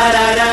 da da da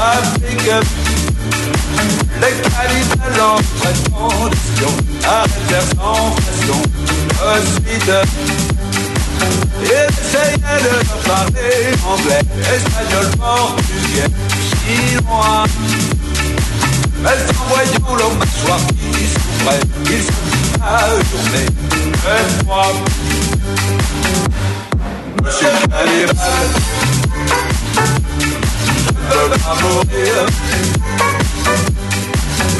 avec les qualités à l'entraînement d'espion, à faire sans façon, ensuite, essayez de parler anglais, espagnol, portugais, chinois, mais en voyant leur mâchoire qui s'ouvrait, ils se la journée, le froid. Monsieur Cannibal, va mourir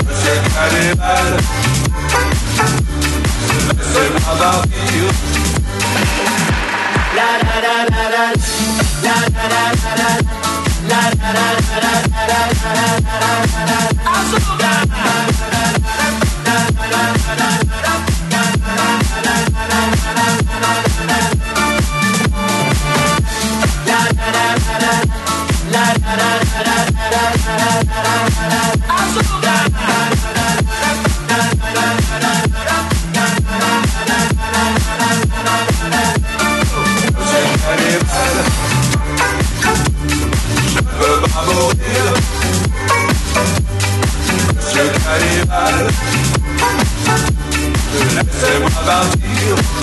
Monsieur Cannibal La la la la la La la la la la La la la la la la la la la la la la la la about you.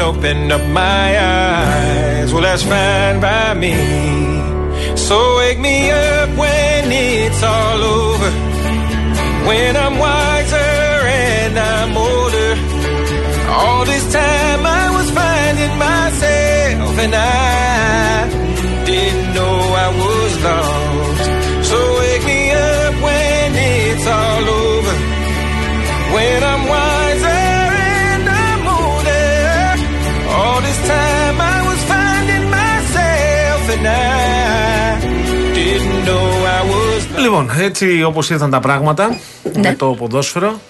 Open up my eyes. Well, that's fine by me. So wake me up when it's all over. When I'm wiser Λοιπόν, έτσι όπως ήρθαν τα πράγματα ναι. με το ποδόσφαιρο,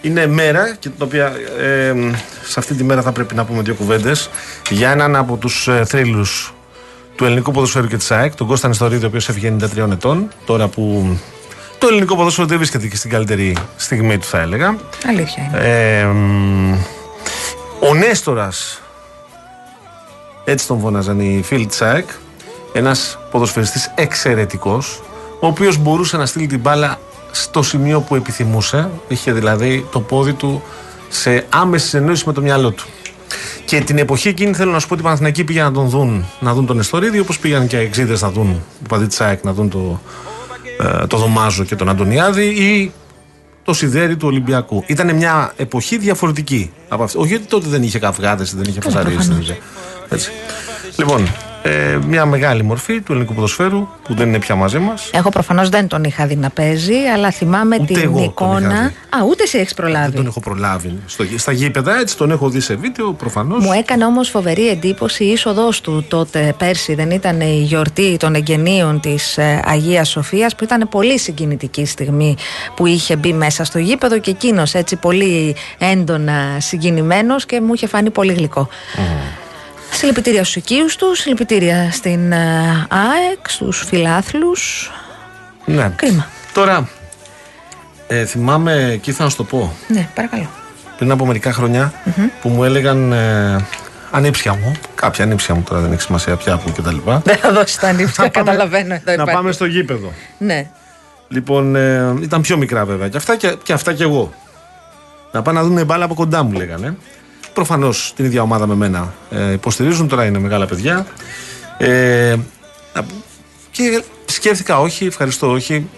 είναι μέρα και την οποία ε, σε αυτή τη μέρα θα πρέπει να πούμε δύο κουβέντες για έναν από τους ε, θρύλους του ελληνικού ποδοσφαίρου και της ΑΕΚ, τον Κώστα Νεστορίδη, ο οποίος έφυγε 93 ετών, τώρα που το ελληνικό ποδόσφαιρο δεν βρίσκεται και στην καλύτερη στιγμή του, θα έλεγα. Αλήθεια είναι. Ε, ο Νέστορας, έτσι τον φώναζαν οι φίλοι της ΑΕΚ, ένας ποδοσφαιριστής εξαιρετικός, ο οποίος μπορούσε να στείλει την μπάλα στο σημείο που επιθυμούσε. Είχε δηλαδή το πόδι του σε άμεση συνεννόηση με το μυαλό του. Και την εποχή εκείνη θέλω να σου πω ότι οι Παναθηναϊκοί πήγαν να τον δουν, να δουν τον Εστορίδη, όπως πήγαν και οι Εξίδες να δουν, ο παδί να δουν το, ε, το Δωμάζο και τον Αντωνιάδη ή το σιδέρι του Ολυμπιακού. Ήταν μια εποχή διαφορετική από αυτή. Όχι ότι τότε δεν είχε καυγάδες, δεν είχε φασαρίες. Λοιπόν, ε, μια μεγάλη μορφή του ελληνικού ποδοσφαίρου που δεν είναι πια μαζί μας. Εγώ προφανώς δεν τον είχα δει να παίζει, αλλά θυμάμαι ούτε την εγώ εικόνα. Α, ούτε εσύ έχεις προλάβει. Δεν τον έχω προλάβει. Στο, στα γήπεδα έτσι τον έχω δει σε βίντεο προφανώς. Μου έκανε όμως φοβερή εντύπωση η είσοδός του τότε πέρσι. Δεν ήταν η γιορτή των εγγενείων της ε, Αγίας Σοφίας, που ήταν πολύ συγκινητική στιγμή που είχε μπει μέσα στο γήπεδο και εκείνος έτσι πολύ έντονα συγκινημένος και μου είχε φανεί πολύ γλυκό. Συλληπιτήρια στους οικείους τους, συλληπιτήρια στην ε, ΑΕΚ, στους φιλάθλους. Ναι. Κρίμα. Τώρα, ε, θυμάμαι, εκεί θα σου το πω, Ναι, παρακαλώ. πριν από μερικά χρόνια, που μου έλεγαν ε, ανήψια μου, κάποια ανήψια μου τώρα δεν έχει σημασία πια που κτλ. Δεν θα δώσει τα νύψια, καταλαβαίνω. Εδώ να υπάρχει. πάμε στο γήπεδο. Ναι. Λοιπόν, ε, ήταν πιο μικρά βέβαια και αυτά και, και αυτά και εγώ. Να πάνε να δουν μπάλα από κοντά μου λέγανε. Προφανώς την ίδια ομάδα με μένα ε, υποστηρίζουν, τώρα είναι μεγάλα παιδιά. Ε, και σκέφτηκα όχι, ευχαριστώ όχι.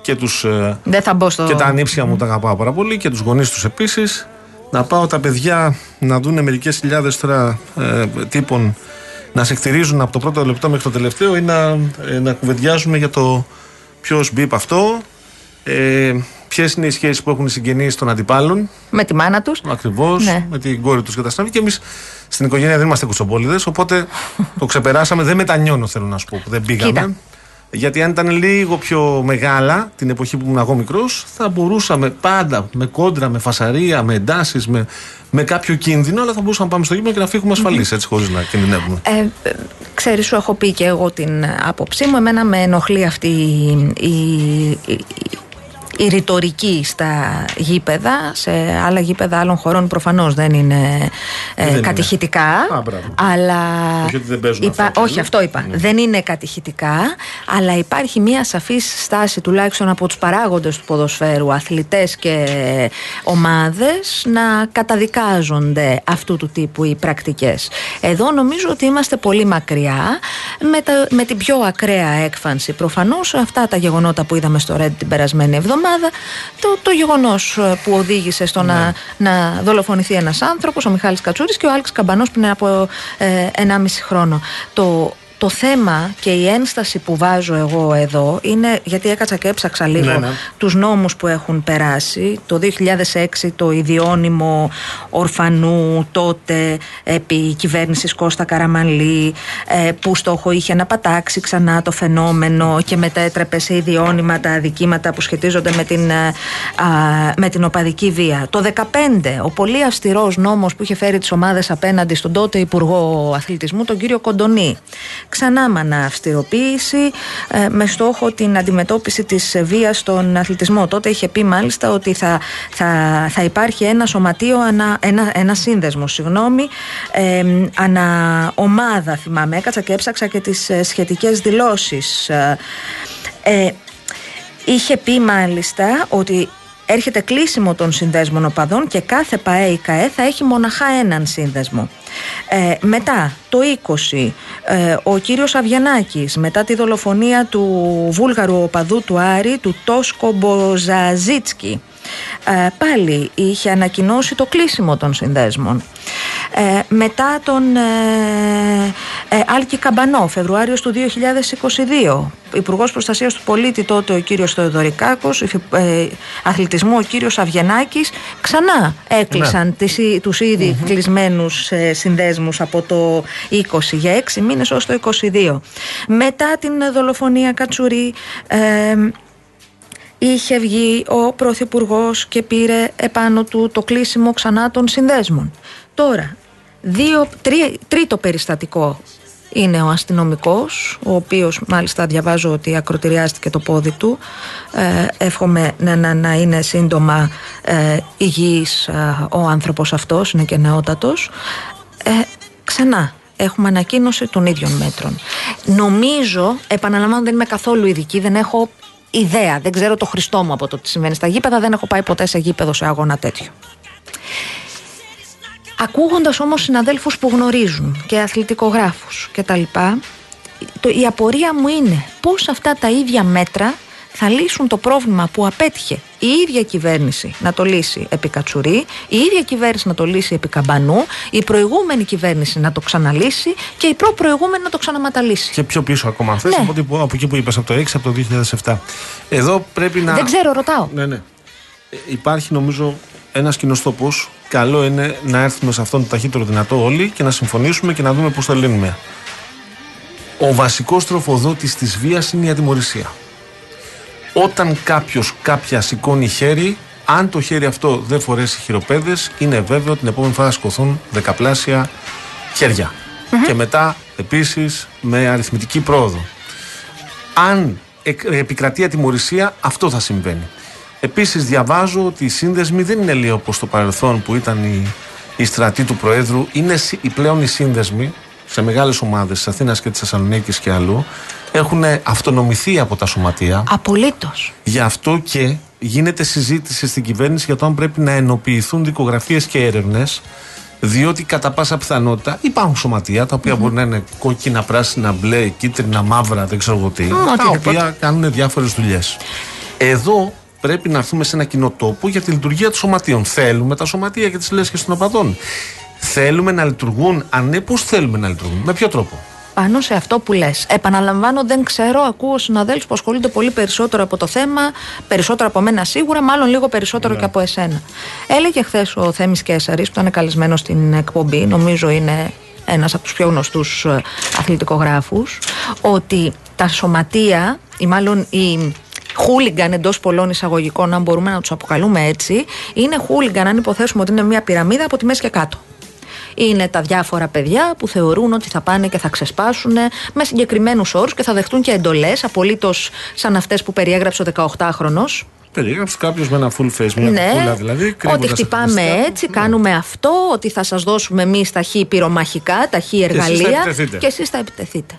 Και, τους, ε, Δεν θα μπω στο. και τα ανήψια μου τα αγαπάω πάρα πολύ και τους γονείς τους επίσης. Να πάω τα παιδιά να δουν μερικές χιλιάδες τώρα ε, τύπων να σε εκτηρίζουν από το πρώτο λεπτό μέχρι το τελευταίο ή να, ε, να κουβεντιάζουμε για το ποιος μπει αυτό, ε, ποιες είναι οι σχέσεις που έχουν οι συγγενείς των αντιπάλων, Με τη μάνα τους. ακριβώς, Ναι. με την κόρη τους και τα συναφή. Και εμείς στην οικογένεια δεν είμαστε κουτσομπόλιδες, οπότε το ξεπεράσαμε. Δεν μετανιώνω, θέλω να σου πω, που δεν πήγαμε. Κοίτα. Γιατί αν ήταν λίγο πιο μεγάλα την εποχή που ήμουν εγώ μικρός, θα μπορούσαμε πάντα με κόντρα, με φασαρία, με εντάσεις, με, με κάποιο κίνδυνο, αλλά θα μπορούσαμε να πάμε στο γήπεδο και να φύγουμε ασφαλείς, έτσι, χωρίς να κινδυνεύουμε. Ε, ε, ξέρεις, σου έχω πει και εγώ την άποψή μου. Εμένα με ενοχλεί αυτή η, η, η, η ρητορική στα γήπεδα. Σε άλλα γήπεδα άλλων χωρών προφανώς δεν είναι ε, Δεν είναι. κατηχητικά. Α, μπράβο. Αλλά Όχι ότι δεν παίζουν υπά- αυτά, όχι, ναι. αυτό είπα. Δεν είναι κατηχητικά, αλλά υπάρχει μια σαφής στάση τουλάχιστον από τους παράγοντες του ποδοσφαίρου, αθλητές και ομάδες, να καταδικάζονται αυτού του τύπου οι πρακτικές. Εδώ νομίζω ότι είμαστε πολύ μακριά με, τα- με την πιο ακραία έκφανση. Προφανώς αυτά τα γεγονότα που είδαμε στο Red την περασμένη εβδομάδα, το, το γεγονός ε, που οδήγησε στο να, να δολοφονηθεί ένας άνθρωπος, ο Μιχάλης Κατσούρης και ο Άλεξ Καμπανός πριν από ε, 1,5 χρόνο. Το, το θέμα και η ένσταση που βάζω εγώ εδώ είναι γιατί έκατσα και έψαξα λίγο Ναι, ναι. τους νόμους που έχουν περάσει. Το 2006 το ιδιώνυμο ορφανού τότε επί κυβέρνησης Κώστα Καραμανλή ε, που στόχο είχε να πατάξει ξανά το φαινόμενο και μετέτρεπε σε ιδιώνυμα τα αδικήματα που σχετίζονται με την, ε, α, με την οπαδική βία. Το 2015 ο πολύ αυστηρός νόμος που είχε φέρει τις ομάδες απέναντι στον τότε Υπουργό Αθλητισμού τον κύριο Κοντονή. Ξανά μανα αυστηροποίηση ε, με στόχο την αντιμετώπιση της βίας στον αθλητισμό. Τότε είχε πει μάλιστα ότι θα, θα, θα υπάρχει ένα σωματείο, ανα, ένα, ένα σύνδεσμο, συγγνώμη, ε, ανα ομάδα θυμάμαι. Έκατσα και έψαξα και τις ε, σχετικές δηλώσεις. Ε, ε, είχε πει μάλιστα ότι έρχεται κλείσιμο των συνδέσμων οπαδών και κάθε ΠαΕ ή ΚαΕ θα έχει μοναχά έναν σύνδεσμο. Ε, μετά, το 20, ε, ο κύριος Αβιανάκης, μετά τη δολοφονία του βούλγαρου οπαδού του Άρη, του Τόσκο Μποζαζίτσκι, ε, πάλι είχε ανακοινώσει το κλείσιμο των συνδέσμων. Ε, μετά τον ε, ε, Άλκη Καμπανό, Φεβρουάριος του 2022, Υπουργός Προστασίας του Πολίτη τότε ο κύριος Θεοδωρικάκος, υφη- ε, αθλητισμού ο κύριος Αβγενάκης, ξανά έκλεισαν τις, εί- τους ήδη κλεισμένους ε, συνδέσμους από το 20 για 6 μήνες ως το 22. Μετά την δολοφονία Κατσουρί, ε, είχε βγει ο Πρωθυπουργός και πήρε επάνω του το κλείσιμο ξανά των συνδέσμων. Τώρα, δύο, τρί- τρίτο περιστατικό είναι ο αστυνομικός, ο οποίος μάλιστα διαβάζω ότι ακροτηριάστηκε το πόδι του. Ε, εύχομαι να, να, να είναι σύντομα ε, υγιής ε, ο άνθρωπος αυτός, είναι και νεότατος. Ε, ξανά, έχουμε ανακοίνωση των ίδιων μέτρων. Νομίζω, επαναλαμβάνω, δεν είμαι καθόλου ειδική, δεν έχω ιδέα. Δεν ξέρω το Χριστό μου από το τι συμβαίνει στα γήπεδα. Δεν έχω πάει ποτέ σε γήπεδο σε αγώνα τέτοιο. Ακούγοντας όμως συναδέλφους που γνωρίζουν και αθλητικογράφους και τα λοιπά, το, η απορία μου είναι πώς αυτά τα ίδια μέτρα θα λύσουν το πρόβλημα που απέτυχε η ίδια κυβέρνηση να το λύσει επί Κατσουρί, η ίδια κυβέρνηση να το λύσει επί Καμπανού, η προηγούμενη κυβέρνηση να το ξαναλύσει και η προ-προηγούμενη να το ξαναματαλύσει. Και πιο πίσω ακόμα. Θε ναι. από, από εκεί που είπες, από το 6, από το 2007. Εδώ πρέπει να. Δεν ξέρω, ρωτάω. Ναι, ναι. Ε, υπάρχει νομίζω ένας κοινός τόπος. Καλό είναι να έρθουμε σε αυτόν το ταχύτερο δυνατό όλοι και να συμφωνήσουμε και να δούμε πώς θα λύνουμε. Ο βασικός τροφοδότης της βίας είναι η ατιμορρησία. Όταν κάποιος κάποια σηκώνει χέρι, αν το χέρι αυτό δεν φορέσει χειροπέδες, είναι βέβαιο την επόμενη φορά θα σκοθούν δεκαπλάσια Και μετά επίσης με αριθμητική πρόοδο. Αν επικρατεί ατιμορρησία, αυτό θα συμβαίνει. Επίσης, διαβάζω ότι οι σύνδεσμοι δεν είναι λίγο όπως το παρελθόν που ήταν η, η στρατή του Προέδρου. Είναι οι πλέον οι σύνδεσμοι σε μεγάλες ομάδες της Αθήνας και της Θεσσαλονίκης και αλλού έχουν αυτονομηθεί από τα σωματεία. Απολύτως. Γι' αυτό και γίνεται συζήτηση στην κυβέρνηση για το αν πρέπει να ενοποιηθούν δικογραφίες και έρευνες. Διότι κατά πάσα πιθανότητα υπάρχουν σωματεία τα οποία μπορεί να είναι κόκκινα, πράσινα, μπλε, κίτρινα, μαύρα, δεν ξέρω εγώ τι. τα οποία κάνουν διάφορες δουλειές. Εδώ πρέπει να έρθουμε σε ένα κοινό τόπο για τη λειτουργία των σωματείων. Θέλουμε τα σωματεία και τις λέσχες των οπαδών. Θέλουμε να λειτουργούν. Αν ναι, πώς θέλουμε να λειτουργούν. Με ποιο τρόπο; Πάνω σε αυτό που λες. Επαναλαμβάνω, δεν ξέρω, ακούω συναδέλφους που ασχολούνται πολύ περισσότερο από το θέμα, περισσότερο από μένα σίγουρα, μάλλον λίγο περισσότερο και από εσένα. Έλεγε χθες ο Θέμης Κέσσαρη, που ήταν καλεσμένος στην εκπομπή, νομίζω είναι ένας από τους πιο γνωστούς ε, αθλητικογράφους, ότι τα σωματεία, ή μάλλον οι χούλιγκαν εντός πολλών εισαγωγικών, αν μπορούμε να τους αποκαλούμε έτσι, είναι χούλιγκαν αν υποθέσουμε ότι είναι μια πυραμίδα από τη μέση και κάτω είναι τα διάφορα παιδιά που θεωρούν ότι θα πάνε και θα ξεσπάσουν με συγκεκριμένους όρους και θα δεχτούν και εντολές, απολύτως σαν αυτές που περιέγραψε ο 18χρονο. Περιέγραψε κάποιος με ένα full face, μια ναι, κούλα δηλαδή. Ότι χτυπάμε έτσι, ναι. κάνουμε αυτό, ότι θα σας δώσουμε εμείς τα χ πυρομαχικά, τα χ εργαλεία και εσείς θα επιτεθείτε.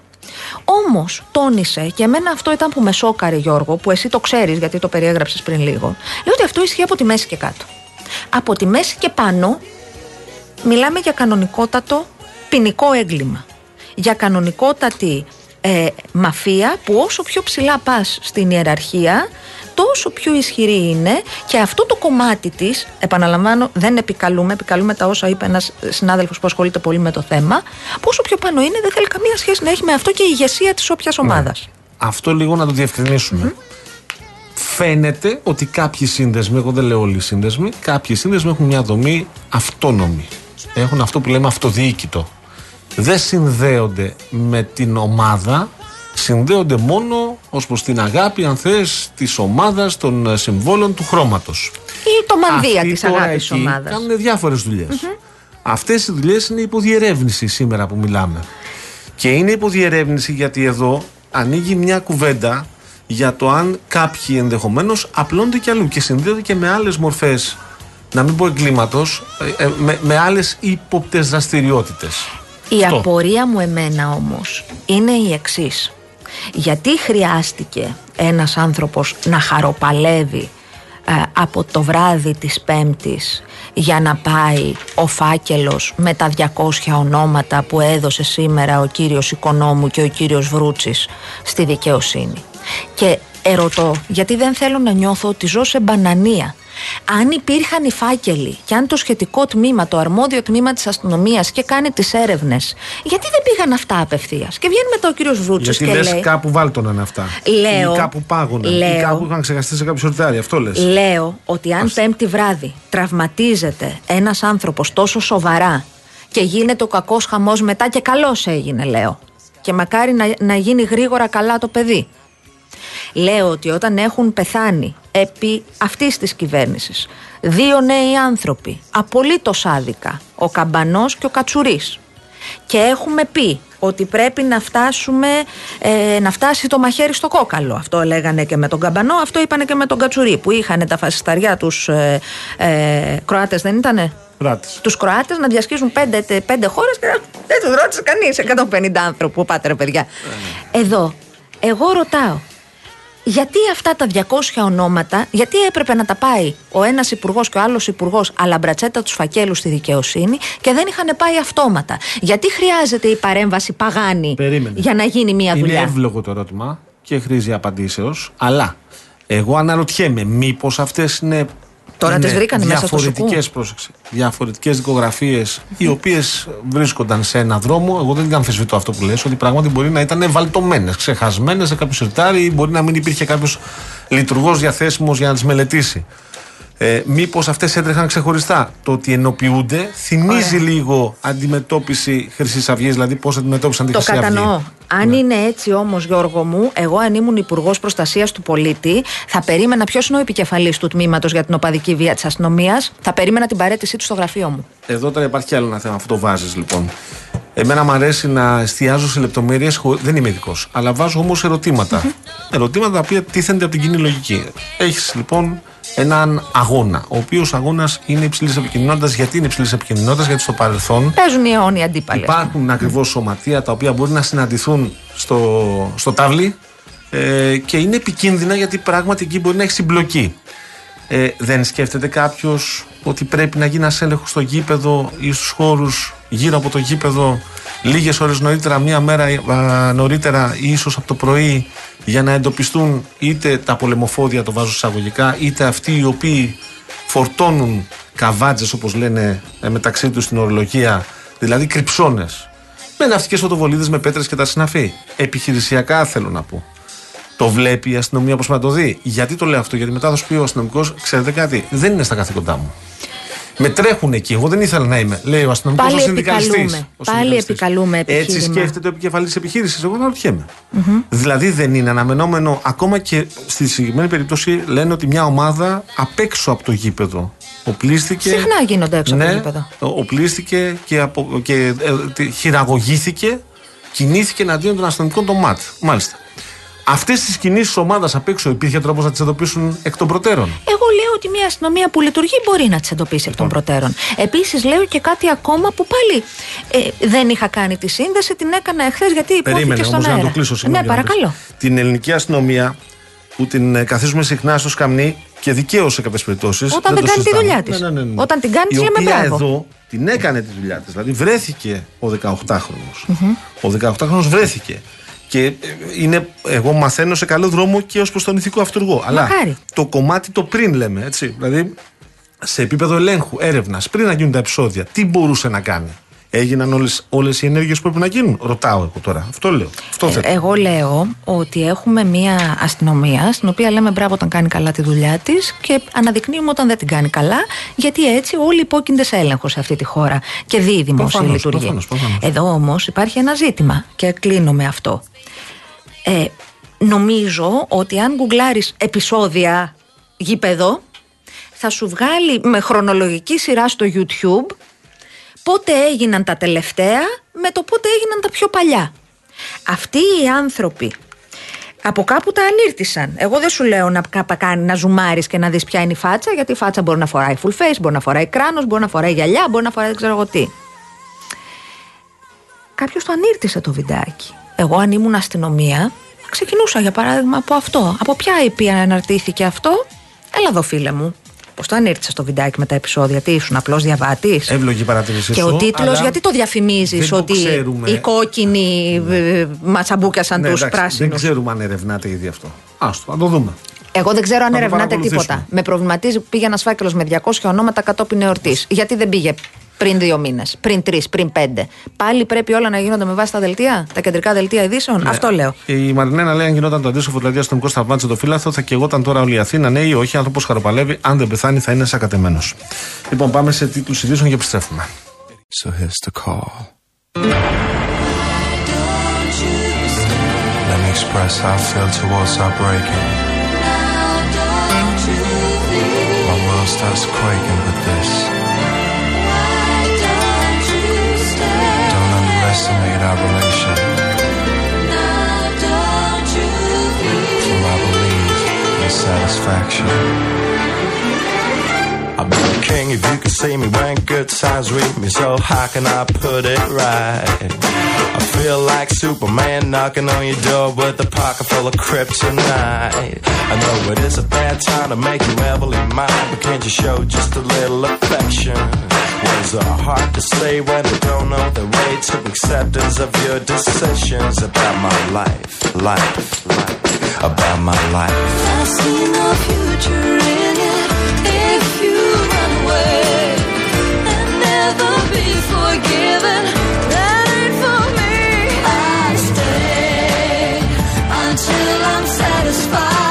Όμως τόνισε, και εμένα αυτό ήταν που με σώκαρε, Γιώργο, που εσύ το ξέρεις γιατί το περιέγραψες πριν λίγο, λέει ότι αυτό ισχύει από τη μέση και κάτω. Από τη μέση και πάνω μιλάμε για κανονικότατο ποινικό έγκλημα. Για κανονικότατη ε, μαφία που όσο πιο ψηλά πας στην ιεραρχία τόσο πιο ισχυρή είναι και αυτό το κομμάτι της, επαναλαμβάνω δεν επικαλούμε, επικαλούμε τα όσα είπε ένας συνάδελφος που ασχολείται πολύ με το θέμα, πόσο πιο πάνω είναι δεν θέλει καμία σχέση να έχει με αυτό και η ηγεσία της όποιας ναι. ομάδας. Αυτό λίγο να το διευκρινισουμε Φαίνεται ότι κάποιοι σύνδεσμοι, εγώ δεν λέω όλοι οι σύνδεσμοι, κάποιοι σύνδεσμοι έχουν μια δομή αυτόνομη έχουν αυτό που λέμε αυτοδιοίκητο. Δεν συνδέονται με την ομάδα, συνδέονται μόνο ως προς την αγάπη, αν θες, της ομάδας των συμβόλων του χρώματος. Ή το μανδύα της αγάπης τη ομάδας. Κάνουν διάφορες δουλειές. Mm-hmm. Αυτές οι δουλειές είναι υποδιερεύνηση σήμερα που μιλάμε. Και είναι υποδιερεύνηση γιατί εδώ ανοίγει μια κουβέντα για το αν κάποιοι ενδεχομένως απλώνται κι αλλού και συνδέονται και με άλλες μορφές να μην πω εγκλήματος, ε, ε, με, με άλλες ύποπτες δραστηριότητες. Η απορία μου εμένα όμως είναι η εξής. Γιατί χρειάστηκε ένας άνθρωπος να χαροπαλεύει ε, από το βράδυ της Πέμπτης για να πάει ο φάκελος με τα 200 ονόματα που έδωσε σήμερα ο κύριος Οικονόμου και ο κύριος Βρούτσης στη δικαιοσύνη. Και ερωτώ γιατί δεν θέλω να νιώθω ότι ζω σε μπανανία; Αν υπήρχαν οι φάκελοι και αν το σχετικό τμήμα, το αρμόδιο τμήμα της αστυνομίας και κάνει τις έρευνες, γιατί δεν πήγαν αυτά απευθείας; Και βγαίνει μετά ο κύριος Βρούτσο και λες, λέει. κάπου βάλτοναν αυτά. Λέω. Ή κάπου πάγωναν. Λέω, ή κάπου είχαν ξεχαστεί σε κάποιο σορτάρι. Αυτό λες. Λέω ότι αν πέμπτη βράδυ τραυματίζεται ένας άνθρωπος τόσο σοβαρά και γίνεται ο κακός χαμός μετά και καλός έγινε, λέω. Και μακάρι να, να γίνει γρήγορα καλά το παιδί. Λέω ότι όταν έχουν πεθάνει επί αυτής της κυβέρνησης δύο νέοι άνθρωποι, απολύτως άδικα, ο Καμπανός και ο Κατσουρής και έχουμε πει ότι πρέπει να φτάσουμε ε, να φτάσει το μαχαίρι στο κόκαλο. Αυτό λέγανε και με τον Καμπανό, αυτό είπανε και με τον Κατσουρί που είχαν τα φασισταριά τους ε, ε, Κροάτες δεν ήτανε; Τους Κροάτες να διασχίζουν πέντε, πέντε χώρες και δεν τους ρώτησε κανείς. 150 άνθρωποι, πάτε ρε παιδιά. Ε, ναι. Εδώ, εγώ ρωτάω, γιατί αυτά τα 200 ονόματα, γιατί έπρεπε να τα πάει ο ένας υπουργός και ο άλλος υπουργός αλαμπρατσέτα τους φακέλους στη δικαιοσύνη και δεν είχαν πάει αυτόματα. Γιατί χρειάζεται η παρέμβαση παγάνη για να γίνει μια δουλειά; Είναι εύλογο το ερώτημα και χρήζει απαντήσεως, αλλά εγώ αναρωτιέμαι, μήπως αυτές είναι Τώρα τις βρήκανε μέσα στο Διαφορετικές δικογραφίες, οι οποίες βρίσκονταν σε ένα δρόμο. Εγώ δεν αμφισβητώ αυτό που λες, ότι πράγματι μπορεί να ήταν βαλτωμένες, ξεχασμένες σε κάποιο σιρτάρι ή μπορεί να μην υπήρχε κάποιος λειτουργός διαθέσιμος για να τις μελετήσει. Ε, Μήπως αυτές έτρεχαν ξεχωριστά; Το ότι ενοποιούνται θυμίζει λίγο αντιμετώπιση Χρυσής Αυγής, δηλαδή πώς αντιμετώπισαν τη Χρυσή Αυγή; Το κατανοώ. Αν ναι. είναι έτσι όμως, Γιώργο μου, εγώ αν ήμουν Υπουργός Προστασίας του Πολίτη, θα περίμενα ποιος είναι ο επικεφαλής του τμήματος για την οπαδική βία της αστυνομίας, θα περίμενα την παρέτησή του στο γραφείο μου. Εδώ τώρα υπάρχει άλλο ένα θέμα, αυτό το βάζεις λοιπόν. Εμένα μου αρέσει να εστιάζω σε λεπτομέρειες, δεν είμαι ειδικός. Αλλά βάζω όμως ερωτήματα. Ερωτήματα τα οποία τίθενται από την κοινή λογική. Έχεις λοιπόν έναν αγώνα. Ο οποίος αγώνας είναι υψηλής επικοινωνίας. Γιατί είναι υψηλής επικοινωνίας, Γιατί στο παρελθόν. Παίζουν οι αιώνιοι αντίπαλοι. Υπάρχουν ακριβώς σωματεία τα οποία μπορεί να συναντηθούν στο, στο τάβλι ε, και είναι επικίνδυνα γιατί πράγματι εκεί μπορεί να έχει συμπλοκή. Ε, δεν σκέφτεται κάποιος ότι πρέπει να γίνει ένας έλεγχος στο γήπεδο ή στους χώρους γύρω από το γήπεδο λίγες ώρες νωρίτερα, μία μέρα νωρίτερα ή ίσως από το πρωί για να εντοπιστούν είτε τα πολεμοφόδια, το βάζω εισαγωγικά, είτε αυτοί οι οποίοι φορτώνουν καβάτζες, όπως λένε ε, μεταξύ τους στην ορολογία, δηλαδή κρυψώνες, με ναυτικές φωτοβολίδες, με πέτρες και τα συναφή. Επιχειρησιακά θέλω να πω. Το βλέπει η αστυνομία όπως να το δει. Γιατί το λέω αυτό, Γιατί μετά θα σου πει ο αστυνομικός, ξέρετε κάτι, δεν είναι στα καθήκοντά μου. Με τρέχουν εκεί. Εγώ δεν ήθελα να είμαι. Λέει ο αστυνομικός Πάλι επικαλούμε. Πάλι επικαλούμε επιχείρημα. Έτσι σκέφτεται ο επικεφαλής της επιχείρησης. Εγώ να ρωτιέμαι. Mm-hmm. Δηλαδή δεν είναι αναμενόμενο, ακόμα και στη συγκεκριμένη περίπτωση λένε ότι μια ομάδα απ' έξω από το γήπεδο οπλίστηκε. Συχνά γίνονται έξω ναι, από το ναι, γήπεδο. Οπλίστηκε και, απο, και ε, χειραγωγήθηκε, κινήθηκε εναντίον των αστυνομικών των ΜΑΤ. Μάλιστα. Αυτές τις κινήσεις ομάδας απ' έξω υπήρχε τρόπος να τις εντοπίσουν εκ των προτέρων; Εγώ λέω ότι μια αστυνομία που λειτουργεί μπορεί να τις εντοπίσει εκ των λοιπόν. προτέρων. Επίσης λέω και κάτι ακόμα που πάλι ε, δεν είχα κάνει τη σύνδεση, την έκανα εχθές γιατί υπόθηκε Περίμενε, στον αέρα. να το κλείσω Ναι, παρακαλώ. Την ελληνική αστυνομία που την ε, καθίζουμε συχνά στο σκαμνί και δικαίω σε κάποιες περιπτώσεις. Όταν δεν, κάνει τη δουλειά της. Ναι, ναι, ναι, Όταν την κάνει, τη λέμε μπράβο. εδώ την έκανε τη δουλειά της. Δηλαδή βρέθηκε ο 18χρονο. Ο 18χρονο βρέθηκε. Και ε, είναι, εγώ μαθαίνω σε καλό δρόμο και ως προς τον ηθικό αυτούργο. Αλλά το κομμάτι το πριν λέμε, έτσι. Δηλαδή, σε επίπεδο ελέγχου, έρευνας, πριν να γίνουν τα επεισόδια, τι μπορούσε να κάνει. Έγιναν όλες, όλες οι ενέργειες που πρέπει να γίνουν. Ρωτάω εγώ τώρα. Αυτό λέω. Αυτό ε, εγώ λέω ότι έχουμε μια αστυνομία στην οποία λέμε μπράβο όταν κάνει καλά τη δουλειά της και αναδεικνύουμε όταν δεν την κάνει καλά, γιατί έτσι όλοι υπόκεινται σε έλεγχο σε αυτή τη χώρα και δει η δημόσια λειτουργία. Εδώ όμως υπάρχει ένα ζήτημα και κλείνω με αυτό. Ε, νομίζω ότι αν γκουγκλάρεις επεισόδια γήπεδο θα σου βγάλει με χρονολογική σειρά στο YouTube πότε έγιναν τα τελευταία με το πότε έγιναν τα πιο παλιά. Αυτοί οι άνθρωποι από κάπου τα ανήρτησαν. Εγώ δεν σου λέω να, κάνει, να ζουμάρεις και να δεις ποια είναι η φάτσα, γιατί η φάτσα μπορεί να φοράει full face, μπορεί να φοράει κράνος, μπορεί να φοράει γυαλιά, μπορεί να φοράει δεν ξέρω εγώ τι. Κάποιος το ανήρτησε το βιντεάκι. Εγώ αν ήμουν αστυνομία, ξεκινούσα για παράδειγμα από αυτό. Από ποια IP αναρτήθηκε αυτό; Έλα εδώ φίλε μου. Πώς το ανήρτησε στο βιντεάκι με τα επεισόδια, τι ήσουν απλός διαβάτης; Εύλογη παρατήρησή Και ο τίτλος, γιατί το διαφημίζεις ότι οι κόκκινοι ναι. ματσαμπούκιασαν ναι, τους πράσινου. Δεν ξέρουμε αν ερευνάτε ήδη αυτό. Άστο, να το δούμε. Εγώ δεν ξέρω αν ερευνάτε τίποτα. Με προβληματίζει που πήγε ένας φάκελος με 200 ονόματα κατόπιν εορτής. Γιατί δεν πήγε πριν δύο μήνες, πριν τρεις, πριν πέντε. Πάλι πρέπει όλα να γίνονται με βάση τα δελτία, τα κεντρικά δελτία ειδήσεων; Ναι. Αυτό λέω. Η Μαρινένα λέει: Αν γινόταν το αντίστοιχο, δηλαδή αστυνομικό σταυμάτισε το φύλαθο, θα και εγώ ήταν τώρα όλη η Αθήνα. Ναι ή όχι, άνθρωπος χαροπαλεύει. Αν δεν πεθάνει, θα είναι σακατεμένο. Λοιπόν, πάμε σε τίτλους ειδήσεων και επιστρέφουμε. So here's the call. Let me express how I feel towards our breaking. My world starts quaking with this. For I believe in satisfaction. Be the king if you can see me when good times read me. So how can I put it right? I feel like Superman knocking on your door with a pocket full of kryptonite. I know it is a bad time to make you heavily mine, but can't you show just a little affection? Words are hard to say when they don't know the way to acceptance of your decisions about my life, life, life, about my life. I see no future in it if you run away and never be forgiven. That ain't for me. I stay until I'm satisfied.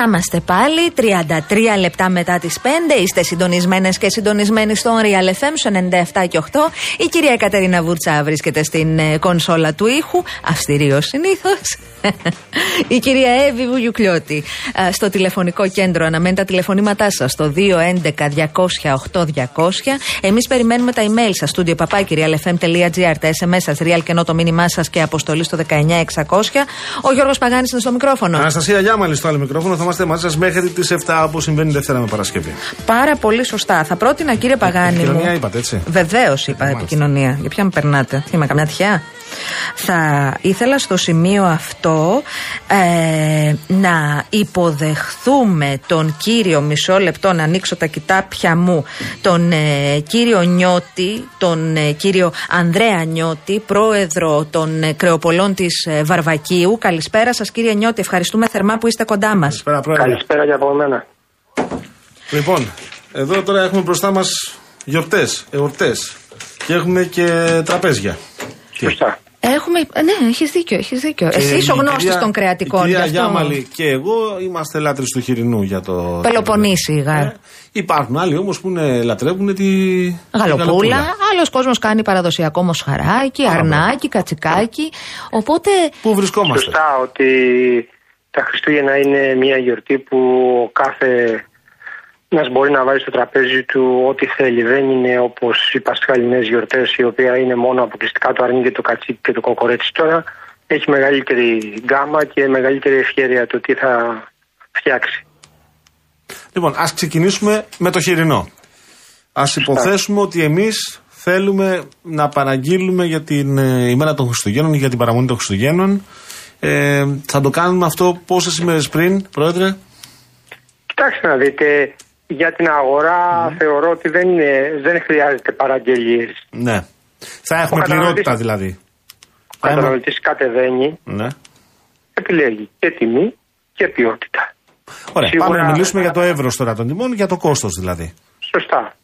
Να είμαστε πάλι 33 λεπτά μετά τις 5. Είστε συντονισμένες και συντονισμένοι στον Real FM στο 97 και 8. Η κυρία Κατερίνα Βουρτσά βρίσκεται στην ε, κονσόλα του ήχου. Αυστηρή ως συνήθως. Η κυρία Εύη Βουγιουκλιώτη ε, στο τηλεφωνικό κέντρο αναμένει τα τηλεφωνήματά σας στο 211-200-8200. Εμείς περιμένουμε τα email σας στούντιο παπάκι realfm.gr, τα SMS σας, real και ενώ το μήνυμά σας και αποστολή στο 19600. Ο Γιώργος Παγάνης είναι στο μικρόφωνο. Αναστασία Γιάμαλη στο άλλο μικρόφωνο. Θα είμαστε μαζί σας μέχρι τις 7 όπως συμβαίνει Δευτέρα με Παρασκευή. Πάρα πολύ σωστά. Θα πρότεινα, κύριε Παγάνη. μου- Επικοινωνία είπατε, έτσι; Βεβαίως είπα επικοινωνία. Για ποια με περνάτε, τι είμαι, καμιά τυχαία; Θα ήθελα στο σημείο αυτό ε, να υποδεχθούμε τον κύριο, μισό λεπτό να ανοίξω τα κοιτάπια μου, τον ε, κύριο Νιώτη, τον ε, κύριο Ανδρέα Νιώτη, πρόεδρο των ε, Κρεοπολών της ε, Βαρβακίου. Καλησπέρα σας κύριε Νιώτη, ευχαριστούμε θερμά που είστε κοντά μας. Καλησπέρα, πρόεδρε. Καλησπέρα και από μένα. Λοιπόν, εδώ τώρα έχουμε μπροστά μας γιορτές, εορτές. Και έχουμε και τραπέζια. Σωστά. Έχουμε. ε, Ναι, έχεις δίκιο, έχεις δίκιο. Εσύ είσαι ο η γνώστης κυρία- των κρεατικών. Η κυρία γι' αυτό- Γιάμαλη και εγώ είμαστε λάτρε του χοιρινού για το. Πελοποννήσι, γάρ. Ε, υπάρχουν άλλοι όμως που είναι, λατρεύουν τη. Γαλοπούλα. τη Άλλος κόσμος κάνει παραδοσιακό μοσχαράκι, αρνάκι, κατσικάκι. Οπότε. Πού βρισκόμαστε; Σωστά ότι τα Χριστούγεννα είναι μια γιορτή που ο κάθε ένας μπορεί να βάζει στο τραπέζι του ό,τι θέλει. Δεν είναι όπως οι πασχαλινές γιορτές η οποία είναι μόνο αποκλειστικά το αρνί και το κατσίκι και το κοκορέτσι τώρα. Έχει μεγαλύτερη γκάμα και μεγαλύτερη ευχαίρεια το τι θα φτιάξει. Λοιπόν, ας ξεκινήσουμε με το χοιρινό. Α υποθέσουμε ότι εμείς θέλουμε να παραγγείλουμε για την ε, ημέρα των Χριστουγέννων ή για την παραμονή των Χριστουγέννων. Ε, θα το κάνουμε αυτό πόσες ημέρες πριν, Πρόεδρε; Κοιτάξτε να δείτε, για την αγορά θεωρώ ότι δεν, είναι, δεν χρειάζεται παραγγελίες. Ναι. Θα έχουμε Ο καταναλωτής- πληρότητα δηλαδή. Ο Θα έχουμε- καταναλωτής κατεβαίνει, Ναι. επιλέγει και τιμή και ποιότητα. Ωραία. Σίγουρα- Πάμε να μιλήσουμε για το εύρος τώρα των τιμών, για το κόστος δηλαδή. Σωστά.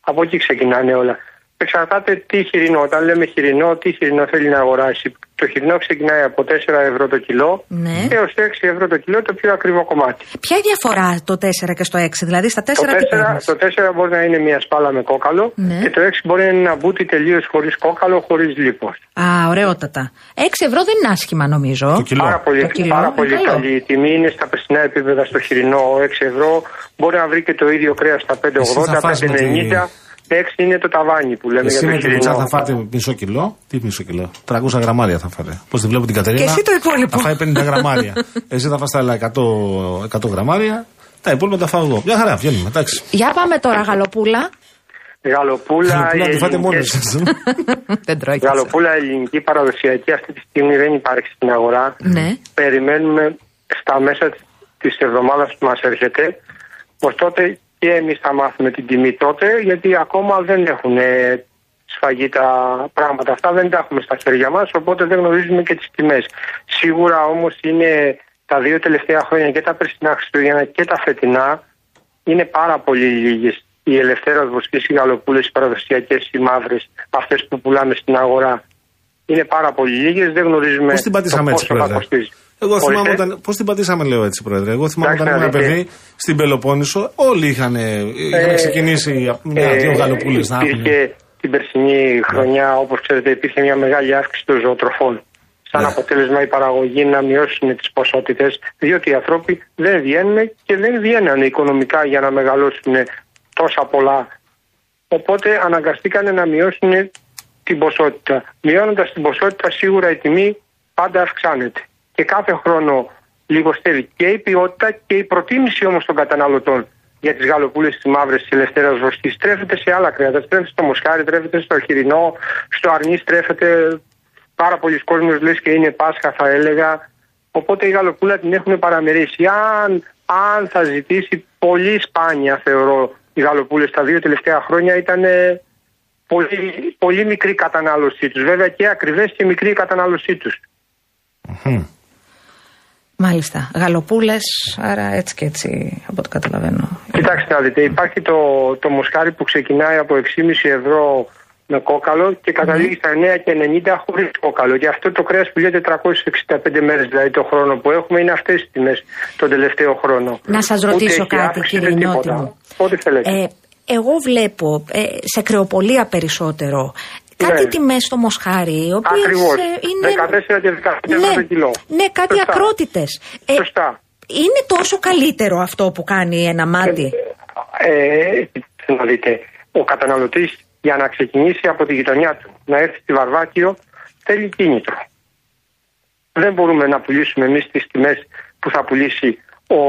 Από εκεί ξεκινάνε όλα. Εξαρτάται τι χοιρινό. Όταν λέμε χοιρινό, τι χοιρινό θέλει να αγοράσει. Το χοιρινό ξεκινάει από 4 ευρώ το κιλό Ναι. έως 6 ευρώ το κιλό το πιο ακριβό κομμάτι. Ποια η διαφορά το 4 και στο 6, δηλαδή στα 4 Το τι 4, παίρνεις; το 4 μπορεί να είναι μια σπάλα με κόκαλο Ναι. και το 6 μπορεί να είναι ένα μπούτι τελείως χωρίς κόκαλο, χωρίς λίπος. Α, ωραιότατα. 6 ευρώ δεν είναι άσχημα νομίζω. Το κιλό. Πάρα πολύ, Το κιλό, πάρα είναι πολύ καλό. καλή η τιμή. Είναι στα περσινά επίπεδα στο χοιρινό 6 ευρώ. Μπορεί να βρει και το ίδιο κρέας στα 5,80, θα φας με 5,90. 6 είναι το ταβάνι που λέμε Εσύ για με το την κουτσά χοιρινό. θα φάτε μισό κιλό. Τι μισό κιλό; 300 γραμμάρια θα φάτε. Πώς τη βλέπω την Κατερίνα; Και εσύ το υπόλοιπο. Θα φάει 50 γραμμάρια. εσύ θα φας τα άλλα 100, 100 γραμμάρια. Τα υπόλοιπα τα φάω εγώ. Μια χαρά, βγαίνουμε. Εντάξει. Για πάμε τώρα, γαλοπούλα. Γαλοπούλα, Γαλοπούλα η τη φάτε μόνοι ελληνική- σας. δεν τρώει. Γαλοπούλα ελληνική παραδοσιακή αυτή τη στιγμή δεν υπάρχει στην αγορά. Ναι. Περιμένουμε στα μέσα της εβδομάδας που μας έρχεται. Πω τότε και εμείς θα μάθουμε την τιμή τότε, γιατί ακόμα δεν έχουν ε, σφαγεί τα πράγματα αυτά, δεν τα έχουμε στα χέρια μας, οπότε δεν γνωρίζουμε και τις τιμές. Σίγουρα όμως είναι τα δύο τελευταία χρόνια και τα περσινά Χριστούγεννα και τα φετινά είναι πάρα πολύ λίγες. Οι ελευθέρω βοσκέ, οι γαλοπούλες, οι παραδοσιακές, οι μαύρες, αυτές που πουλάμε στην αγορά. Είναι πάρα πολύ λίγες, δεν γνωρίζουμε Πώς την το πατήσαμε έτσι, πόσο θα Πρόεδρε; κοστίζει. Εγώ θυμάμαι Ορίστε. όταν. Πώς την πατήσαμε, λέω έτσι, Πρόεδρε. Εγώ θυμάμαι Εντάξει, όταν ήμουν να δείτε. παιδί στην Πελοπόννησο, όλοι είχαν, είχαν Ε, ξεκινήσει μια-δύο Ε, γαλοπούλε να έχουν. Υπήρχε την περσινή χρονιά, όπως ξέρετε, υπήρχε μια μεγάλη αύξηση των ζωοτροφών. Σαν Ναι. αποτέλεσμα οι παραγωγοί να μειώσουν τις ποσότητες, διότι οι άνθρωποι δεν βγαίνουν και δεν βγαίνανε οικονομικά για να μεγαλώσουν τόσα πολλά. Οπότε αναγκαστήκανε να μειώσουν την ποσότητα. Μειώνοντας την ποσότητα σίγουρα η τιμή πάντα αυξάνεται. Και κάθε χρόνο λιγοστεύει και η ποιότητα και η προτίμηση όμως των καταναλωτών για τις γαλοπούλες της μαύρης της ελευθέρας βοστής στρέφεται σε άλλα κρέατα. Στρέφεται στο μοσχάρι, στρέφεται στο χοιρινό, στο αρνί στρέφεται πάρα πολλοί κόσμος λες και είναι Πάσχα θα έλεγα. Οπότε η γαλοπούλα την έχουν παραμερίσει. Αν, αν θα ζητήσει πολύ σπάνια θεωρώ οι γαλοπούλες τα δύο τελευταία χρόνια ήταν πολύ, πολύ μικρή η κατανάλωσή τους. Βέβαια και ακριβές και μικρή η κατανάλωσή τους. Μάλιστα. Γαλοπούλες, άρα έτσι και έτσι από ό,τι καταλαβαίνω. Κοιτάξτε να δείτε, υπάρχει το, το μοσχάρι που ξεκινάει από 6,5 ευρώ με κόκαλο και καταλήγει στα 9,90 χωρίς κόκαλο. Και αυτό το κρέας που λέει 465 μέρες δηλαδή το χρόνο που έχουμε είναι αυτές τι τιμές τον τελευταίο χρόνο. Να σας Ούτε ρωτήσω έχει κάτι, αύξηση, κύριε ούτε Νιώτη τίποτα. μου. Ό,τι θέλετε. Ε, εγώ βλέπω ε, σε κρεοπολία περισσότερο κάτι Ναι. τιμές στο μοσχάρι, οι οποίες Ακριβώς. ε, είναι... 14 και 15 ευρώ ναι, το κιλό. ναι, κάτι Σωστά. ακρότητες. Ε, Σωστά. είναι τόσο καλύτερο αυτό που κάνει ένα μάτι; Ε, κοιτάξτε να δείτε, ο καταναλωτής για να ξεκινήσει από τη γειτονιά του, να έρθει στη Βαρβάκιο, θέλει κίνητρο. Δεν μπορούμε να πουλήσουμε εμείς τις τιμές που θα πουλήσει ο,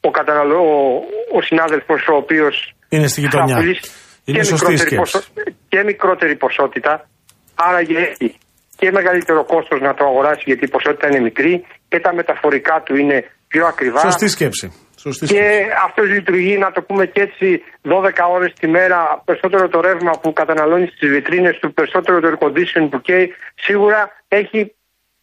ο, καταναλω... ο, ο συνάδελφος ο οποίος Είναι στη γειτονιά. Είναι σωστή σκέψη. και μικρότερη ποσότητα, άρα και έχει και μεγαλύτερο κόστος να το αγοράσει γιατί η ποσότητα είναι μικρή και τα μεταφορικά του είναι πιο ακριβά. Σωστή σκέψη. Σωστή σκέψη. Και αυτός λειτουργεί, να το πούμε και έτσι, 12 ώρες τη μέρα. Περισσότερο το ρεύμα που καταναλώνεις στις βιτρίνες του, περισσότερο το air condition που καίει. Σίγουρα έχει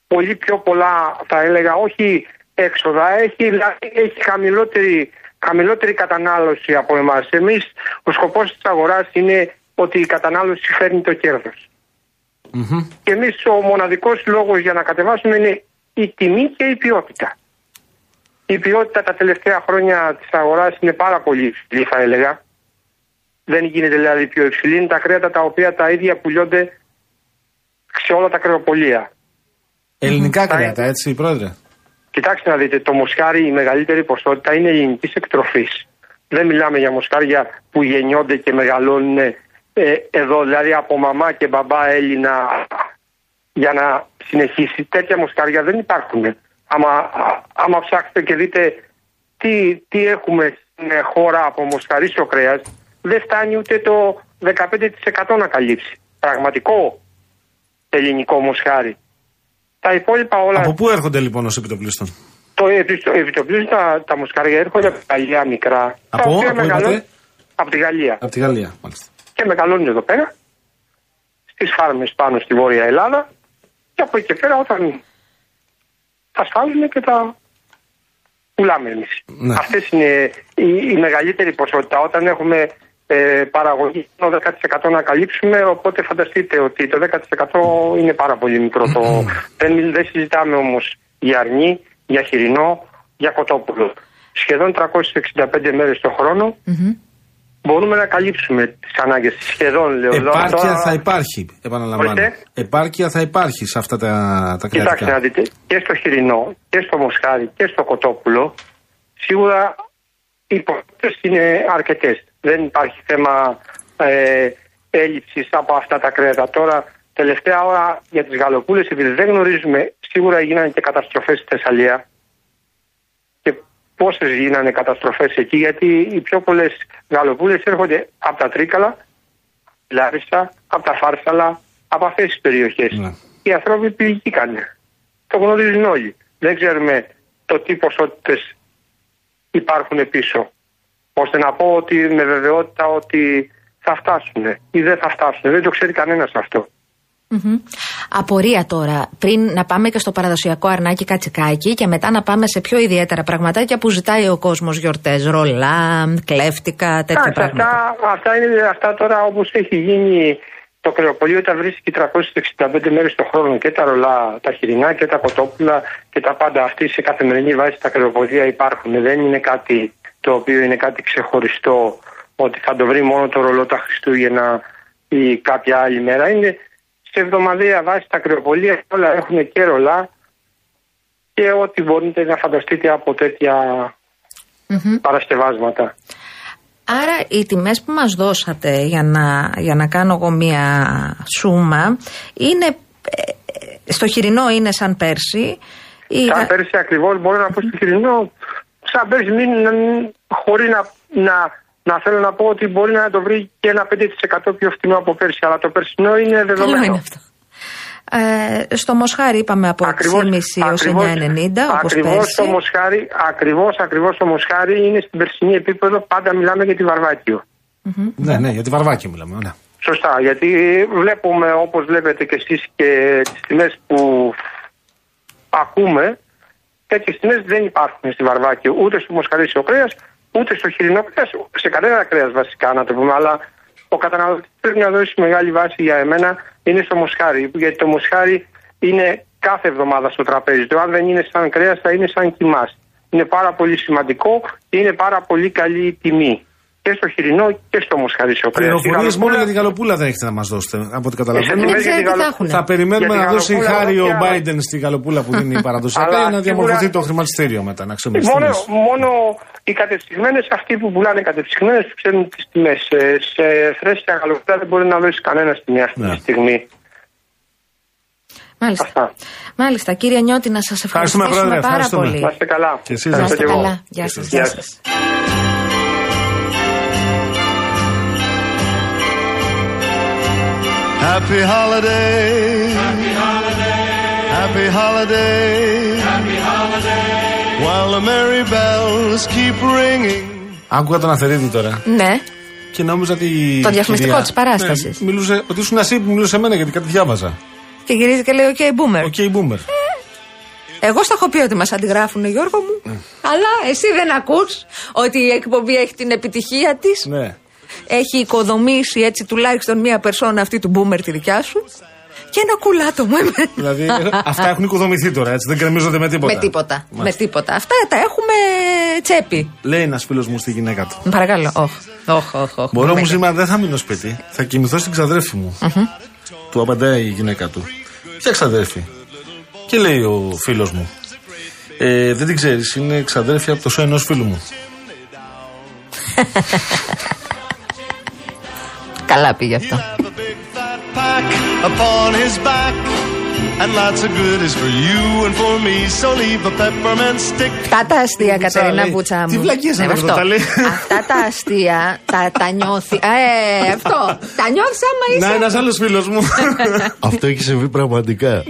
πολύ πιο πολλά, θα έλεγα, όχι έξοδα, έχει, δηλαδή, έχει χαμηλότερη, χαμηλότερη κατανάλωση από εμάς. Εμείς, ο σκοπός της αγοράς είναι ότι η κατανάλωση φέρνει το κέρδος. Και εμείς ο μοναδικός λόγος για να κατεβάσουμε είναι η τιμή και η ποιότητα. Η ποιότητα τα τελευταία χρόνια της αγοράς είναι πάρα πολύ υψηλή, θα έλεγα. Δεν γίνεται δηλαδή πιο υψηλή. Είναι τα κρέατα τα οποία τα ίδια πουλιώνται σε όλα τα κρεοπολία. Ελληνικά κρέατα, έτσι, πρόεδρε; Κοιτάξτε να δείτε, το μοσχάρι η μεγαλύτερη ποσότητα είναι ελληνική εκτροφής. Δεν μιλάμε για μοσχάρια που γεννιόνται και μεγαλώνουν ε, εδώ, δηλαδή από μαμά και μπαμπά Έλληνα για να συνεχίσει. Τέτοια μοσχάρια δεν υπάρχουν. Άμα, α- άμα ψάξετε και δείτε τι, τι έχουμε στην χώρα από μοσχαρίσιο κρέας, δεν φτάνει ούτε το 15% να καλύψει. Πραγματικό ελληνικό μοσχάρι. Τα υπόλοιπα όλα Από πού έρχονται λοιπόν ως επιτοπλίστων; το επιστο- επιτοπλίζουν τα, τα μοσχάρια έρχονται από τη Γαλλία μικρά. Από, τα οποία από μεγαλώνουν- είπατε; Από τη Γαλλία. Από τη Γαλλία, μάλιστα. Και μεγαλώνουν εδώ πέρα, στις φάρμες πάνω στη Βόρεια Ελλάδα. Και από εκεί και πέρα όταν τα σφάζουμε και τα πουλάμε εμείς. Ναι. Αυτές είναι η, η μεγαλύτερη ποσότητα. Όταν έχουμε ε, παραγωγή το 10% να καλύψουμε, οπότε φανταστείτε ότι το 10% είναι πάρα πολύ μικρό. το, δεν, μιλ- δεν συζητάμε όμως για αρνί, για χοιρινό, για κοτόπουλο. Σχεδόν 365 μέρες το χρόνο μπορούμε να καλύψουμε τις ανάγκες. Σχεδόν λέω. Επάρκεια Τώρα- θα υπάρχει, επαναλαμβάνω. Ορίστε. Επάρκεια θα υπάρχει σε αυτά τα, τα Κοιτάξτε να κρεατικά. δείτε, και στο χοιρινό και στο μοσχάρι και στο κοτόπουλο σίγουρα οι ποσότητες είναι αρκετές. Δεν υπάρχει θέμα ε, έλλειψης από αυτά τα κρέατα. Τώρα, τελευταία ώρα για τις γαλοπούλες, επειδή δεν γνωρίζουμε, σίγουρα γίνανε και καταστροφές στη Θεσσαλία. Και πόσες γίνανε καταστροφές εκεί, γιατί οι πιο πολλές γαλοπούλες έρχονται από τα Τρίκαλα, Λάρισα, από τα Φάρσαλα, από αυτές τις περιοχές. Ναι. Οι άνθρωποι πληγήκανε. Το γνωρίζουν όλοι. Δεν ξέρουμε το τι ποσότητες υπάρχουν πίσω. Ώστε να πω ότι με βεβαιότητα ότι θα φτάσουν ή δεν θα φτάσουν. Δεν το ξέρει κανένας αυτό. Μμμ. Απορία τώρα, πριν να πάμε και στο παραδοσιακό αρνάκι κατσικάκι και μετά να πάμε σε πιο ιδιαίτερα πραγματάκια που ζητάει ο κόσμος γιορτές, ρολά, κλέφτικα, τέτοια Εντάξει, πράγματα. αυτά, αυτά είναι αυτά τώρα όπως έχει γίνει το κρεοπολείο τα βρίσκει 365 μέρες το χρόνο και τα ρολά, τα χοιρινά και τα κοτόπουλα και τα πάντα αυτή σε καθημερινή βάση τα κρεοπολία υπάρχουν. Δεν είναι κάτι το οποίο είναι κάτι ξεχωριστό ότι θα το βρει μόνο το ρολό τα Χριστούγεννα ή κάποια άλλη μέρα. Είναι σε εβδομαδιαία βάση τα κρεοπολία όλα έχουν και ρολά και ό,τι μπορείτε να φανταστείτε από τέτοια Μμμ. παρασκευάσματα. Άρα οι τιμές που μας δώσατε για να, για να κάνω εγώ μία σούμα είναι ε, ε, στο χοιρινό είναι σαν πέρσι. Ή Σαν θα- πέρσι ακριβώς μπορώ να πω στο χοιρινό, σαν πέρσι μην, χωρίς να, να, να θέλω να πω ότι μπορεί να το βρει και ένα 5% πιο φθηνό από πέρσι, αλλά το περσινό είναι Καλό δεδομένο. είναι αυτό. Ε, στο Μοσχάρι είπαμε από 6,5 έως 9,90 όπως ακριβώς πέρσι. το Μοσχάρι, ακριβώς, ακριβώς το Μοσχάρι είναι στην περσινή επίπεδο, πάντα μιλάμε για τη Βαρβάκιο. Ναι, ναι, για τη βαρβάκη μιλάμε. Ναι. Σωστά, γιατί βλέπουμε όπως βλέπετε και εσείς και τις τιμές που ακούμε, τέτοιες τιμές δεν υπάρχουν στη Βαρβάκιο, ούτε στο μοσχαρίσιο κρέας, ούτε στο χοιρινό κρέας, σε κανένα κρέας βασικά να το πούμε, αλλά ο καταναλωτής πρέπει να δώσει μεγάλη βάση για εμένα είναι στο μοσχάρι, γιατί το μοσχάρι είναι κάθε εβδομάδα στο τραπέζι του, αν δεν είναι σαν κρέας θα είναι σαν κοιμάς. Είναι πάρα πολύ σημαντικό και είναι πάρα πολύ καλή η τιμή. Και στο χοιρινό και στο μοσχαρίσιο κρέας. Η Πληροφορίε μόνο γαλοπούλα- για την γαλοπούλα δεν έχετε να μας δώσετε, από ό,τι σε καταλαβαίνω. τιμές Δεν για ξέρω την τι θα γαλο- έχουν. Θα περιμένουμε Για να την δώσει γαλοπούλα, χάρη ο όχι, αλλά- Biden στη γαλοπούλα που δίνει παραδοσιακά Αλλά για να σίγουρα- διαμορφωθεί το χρηματιστήριο μετά, να ξέρουμε τις Μόνο, τιμές. μόνο οι κατεψυγμένε, αυτοί που πουλάνε κατεψυγμένε, που ξέρουν τις τιμές. Σε φρέσκια γαλοπούλα δεν μπορεί να δώσει κανένα στη μια Ναι. στιγμή. Μάλιστα. Αυτά. Μάλιστα. Κύριε Νιώτη, να σας Ευχαριστούμε, ευχαριστήσουμε Πρόεδρε, πάρα ευχαριστούμε. πολύ. Να είστε καλά. Και εσείς Να να Ευχαριστώ είστε και εγώ. καλά. Γεια σας. Happy holiday. Happy holiday. Happy holiday. Happy holiday. While the merry bells keep ringing. Άκουγα τον Αθερίδη τώρα Ναι. και νόμιζα ότι. Το διαφημιστικό κυρία- της παράστασης. Ναι, μιλούσε, ότι ήσουν εσύ που μιλούσε εμένα γιατί κάτι διάβαζα. Και γυρίζει και λέει: OK, boomer. OK, boomer. Εγώ στο έχω πει ότι μας αντιγράφουν, Γιώργο μου. Αλλά εσύ δεν ακούς ότι η εκπομπή έχει την επιτυχία της. Ναι. Έχει οικοδομήσει έτσι τουλάχιστον μία περσόνα αυτή του boomer τη δικιά σου. Και ένα κουλάτο μου εμένα. Δηλαδή αυτά έχουν οικοδομηθεί τώρα, έτσι δεν γκρεμίζονται με τίποτα. Με τίποτα. Με Μάλιστα. τίποτα. Αυτά τα έχουμε τσέπη. Λέει ένας φίλος μου στη γυναίκα του. Παρακαλώ. Όχι. Όχι, όχι, όχι. Μπορώ Μην μου με- σήμερα δεν θα μείνω σπίτι. Θα κοιμηθώ στην ξαδέρφη μου. Του απαντάει η γυναίκα του. Ποια ξαδέρφη; Και λέει ο φίλος μου. Ε, δεν την ξέρεις, είναι ξαδέρφη από το σώμα ενός φίλου μου. Καλά πήγε αυτό. Have a big fat pack upon his back. And lots of goodies for you and for me. So leave a peppermint stick. Αυτά τα αστεία, Βουτσά, Κατερίνα λέει. Βουτσά μου. Τι βλακίες Ναι, είναι αυτό. αυτό, τα λέει. Αυτά τα αστεία τα, τα νιώθει. Ε, αυτό. Τα νιώθεις άμα είσαι. Να, ένας άλλος φίλος μου. Αυτό έχει συμβεί πραγματικά.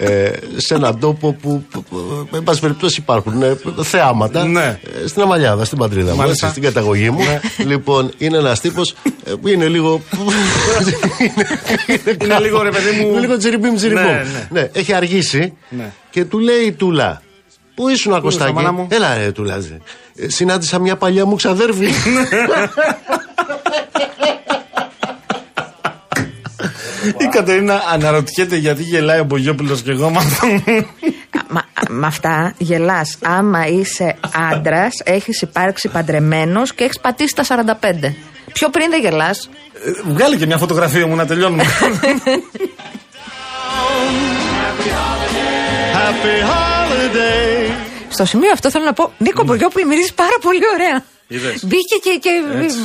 Ναι. ε, σε έναν τόπο που, που, που, εν πάση περιπτώσει, υπάρχουν ε, θεάματα. Ναι. Ε, στην Αμαλιάδα, στην πατρίδα μου, Μάλιστα. έτσι, στην καταγωγή μου. λοιπόν, είναι ένας τύπος που είναι λίγο. Είναι λίγο ρε παιδί μου. είναι λίγο τσιριμπίμ τσιριμπίμ. Ναι, ναι. Ναι, έχει αργήσει Ναι. και του λέει η Τούλα. Πού ήσουν, Κωστάκη. μάνα μου; Έλα, ρε, Τούλα. Ε, Συνάντησα μια παλιά μου ξαδέρφη. Η Κατερίνα αναρωτιέται γιατί γελάει ο Μπογιόπουλος και εγώ με αυτό. Μα, με αυτά γελάς. Άμα είσαι άντρας, έχεις υπάρξει παντρεμένος και έχεις πατήσει τα 45. Πιο πριν δεν γελάς. Ε, Βγάλε και μια φωτογραφία μου να τελειώνουμε. Happy holiday. Στο σημείο αυτό θέλω να πω: Νίκο Μπογιόπουλο μυρίζει πάρα πολύ ωραία. Είδες. Μπήκε και, και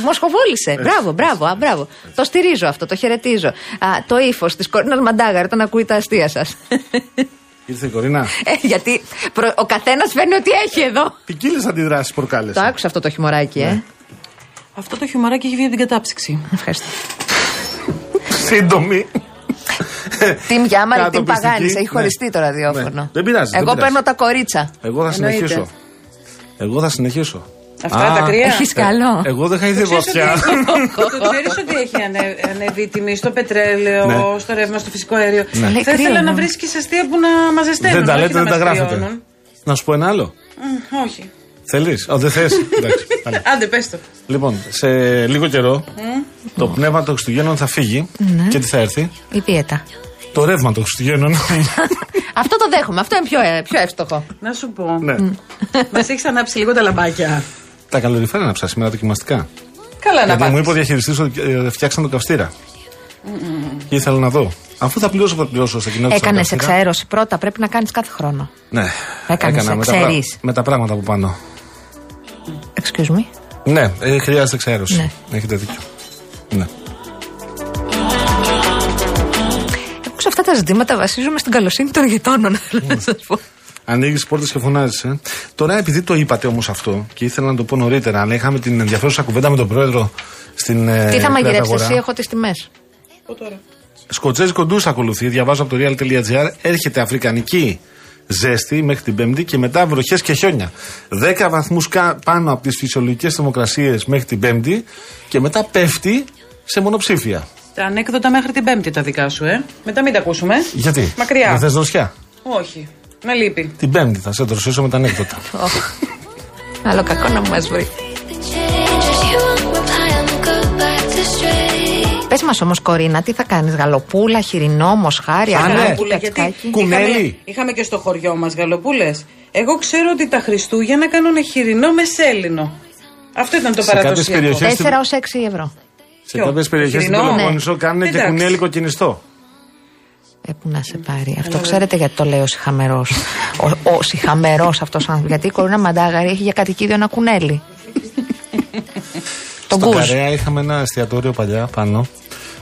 μοσχοβόλησε. Μπράβο, μπράβο, α, μπράβο. Το στηρίζω αυτό, το χαιρετίζω. Α, το ύφος της Κορίνας Μαντάγαρ όταν ακούει τα αστεία σας. Ήρθε η Κορίνα. Ε, γιατί προ- ο καθένας φέρνει ό,τι έχει εδώ. Ποικίλες αντιδράσεις προκάλεσε. Το άκουσα αυτό το χιμωράκι, ε. Αυτό το χιουμαράκι έχει βγει από την κατάψυξη. Ευχαριστώ. Σύντομη. Τιμ Γιάμαρη, Κάτω Τιμ πιστική. Παγάνη. Έχει Ναι. χωριστεί το ραδιόφωνο. Ναι. Δεν πειράζει, δεν Εγώ πειράζει. παίρνω τα κορίτσα. Εγώ θα Εννοείται. συνεχίσω. Εγώ θα συνεχίσω. Αυτά Α, τα κρύα. Έχεις καλό. Εγώ δεν θα ήθελα Ξέρεις ότι βαθιά. έχει- Το ξέρεις ότι έχει ανε- ανέβει η τιμή στο πετρέλαιο, Ναι. στο ρεύμα, στο φυσικό αέριο. Λέει Θα κρύο, ήθελα ναι. να βρίσκεις αστεία που να μα ζεσταίνουν. Δεν τα όχι λέτε, να δεν τα μας γράφετε. κρυώνουν. Να σου πω ένα άλλο. Μμ, Όχι. Θέλεις; Ο, δεν θες. Εντάξει. Πάλι. Άντε, πες το. Λοιπόν, σε λίγο καιρό το πνεύμα των Χριστουγέννων θα φύγει Ναι. και τι θα έρθει; Η πίετα. Το ρεύμα των Χριστουγέννων. Αυτό το δέχομαι. Αυτό είναι πιο, ε, πιο εύστοχο. Να σου πω. ναι. Μας έχεις ανάψει λίγο τα λαμπάκια. Τα καλοριφέρα να ψάσει σήμερα δοκιμαστικά. Καλά να Γιατί μου πάθεις. είπε ο διαχειριστής ότι ε, φτιάξαν το καυστήρα. Και ήθελα να δω. Αφού θα πληρώσω, θα πληρώσω στα κοινότητα. Έκανες εξαίρωση πρώτα. Πρέπει να κάνεις κάθε χρόνο. Ναι. Έκανες Έκανα με τα, πρά- εξαίρεις. με τα πράγματα που πάνω. Excuse me. Ναι, ε, χρειάζεται εξαίρεση. Ναι. Έχετε δίκιο. Ναι. Εγώ σε αυτά τα ζητήματα βασίζομαι στην καλοσύνη των γειτόνων, θέλω να σας πω. Ανοίγεις πόρτες και φωνάζεις. Ε. Τώρα, επειδή το είπατε όμως αυτό και ήθελα να το πω νωρίτερα, αλλά είχαμε την ενδιαφέρουσα κουβέντα με τον πρόεδρο στην. ε, Τι θα μαγειρέψεις Κρέτα-Αγορά. εσύ, έχω τις τιμές. Σκοτσέζικο ντους ακολουθεί, διαβάζω από το real.gr. Έρχεται αφρικανική ζέστη μέχρι την Πέμπτη και μετά βροχές και χιόνια. 10 βαθμούς πάνω από τις φυσιολογικές θερμοκρασίες μέχρι την Πέμπτη και μετά πέφτει σε μονοψήφια. Τα ανέκδοτα μέχρι την Πέμπτη τα δικά σου, ε. Μετά μην τα ακούσουμε. Γιατί; Μακριά. Δεν θες δροσιά; Όχι. Με λείπει. Την Πέμπτη θα σε δροσίσω με τα ανέκδοτα. Άλλο κακό να μας βρει. Πες μας όμως, Κορίνα, τι θα κάνεις, γαλοπούλα, χοιρινό, μοσχάρι, Α, ναι. αγράκι, Γαλοπούλα, γιατί κατσικάκι. Κουνέλι. Είχαμε, είχαμε και στο χωριό μας γαλοπούλες. Εγώ ξέρω ότι τα Χριστούγεννα κάνουν χοιρινό με σέλινο. Αυτό ήταν το Σε κάποιες παραδοσιακό. περιοχές- 4 ως 6 ευρώ. σε Ποιο; κάποιες περιοχές στην Χοιρινό; Πελοπόννησο κάνουν και Εντάξει. κουνέλι κοκκινιστό. Ε, που να σε πάρει. Αυτό ξέρετε γιατί το λέει ο συχαμερός. ο ο συχαμερός αυτός άνθρωπος. Γιατί η Κορίνα Μαντάγαρη έχει για κατοικίδιο ένα κουνέλι. Τον Στον γκουζ. Καρέα είχαμε ένα εστιατόριο παλιά πάνω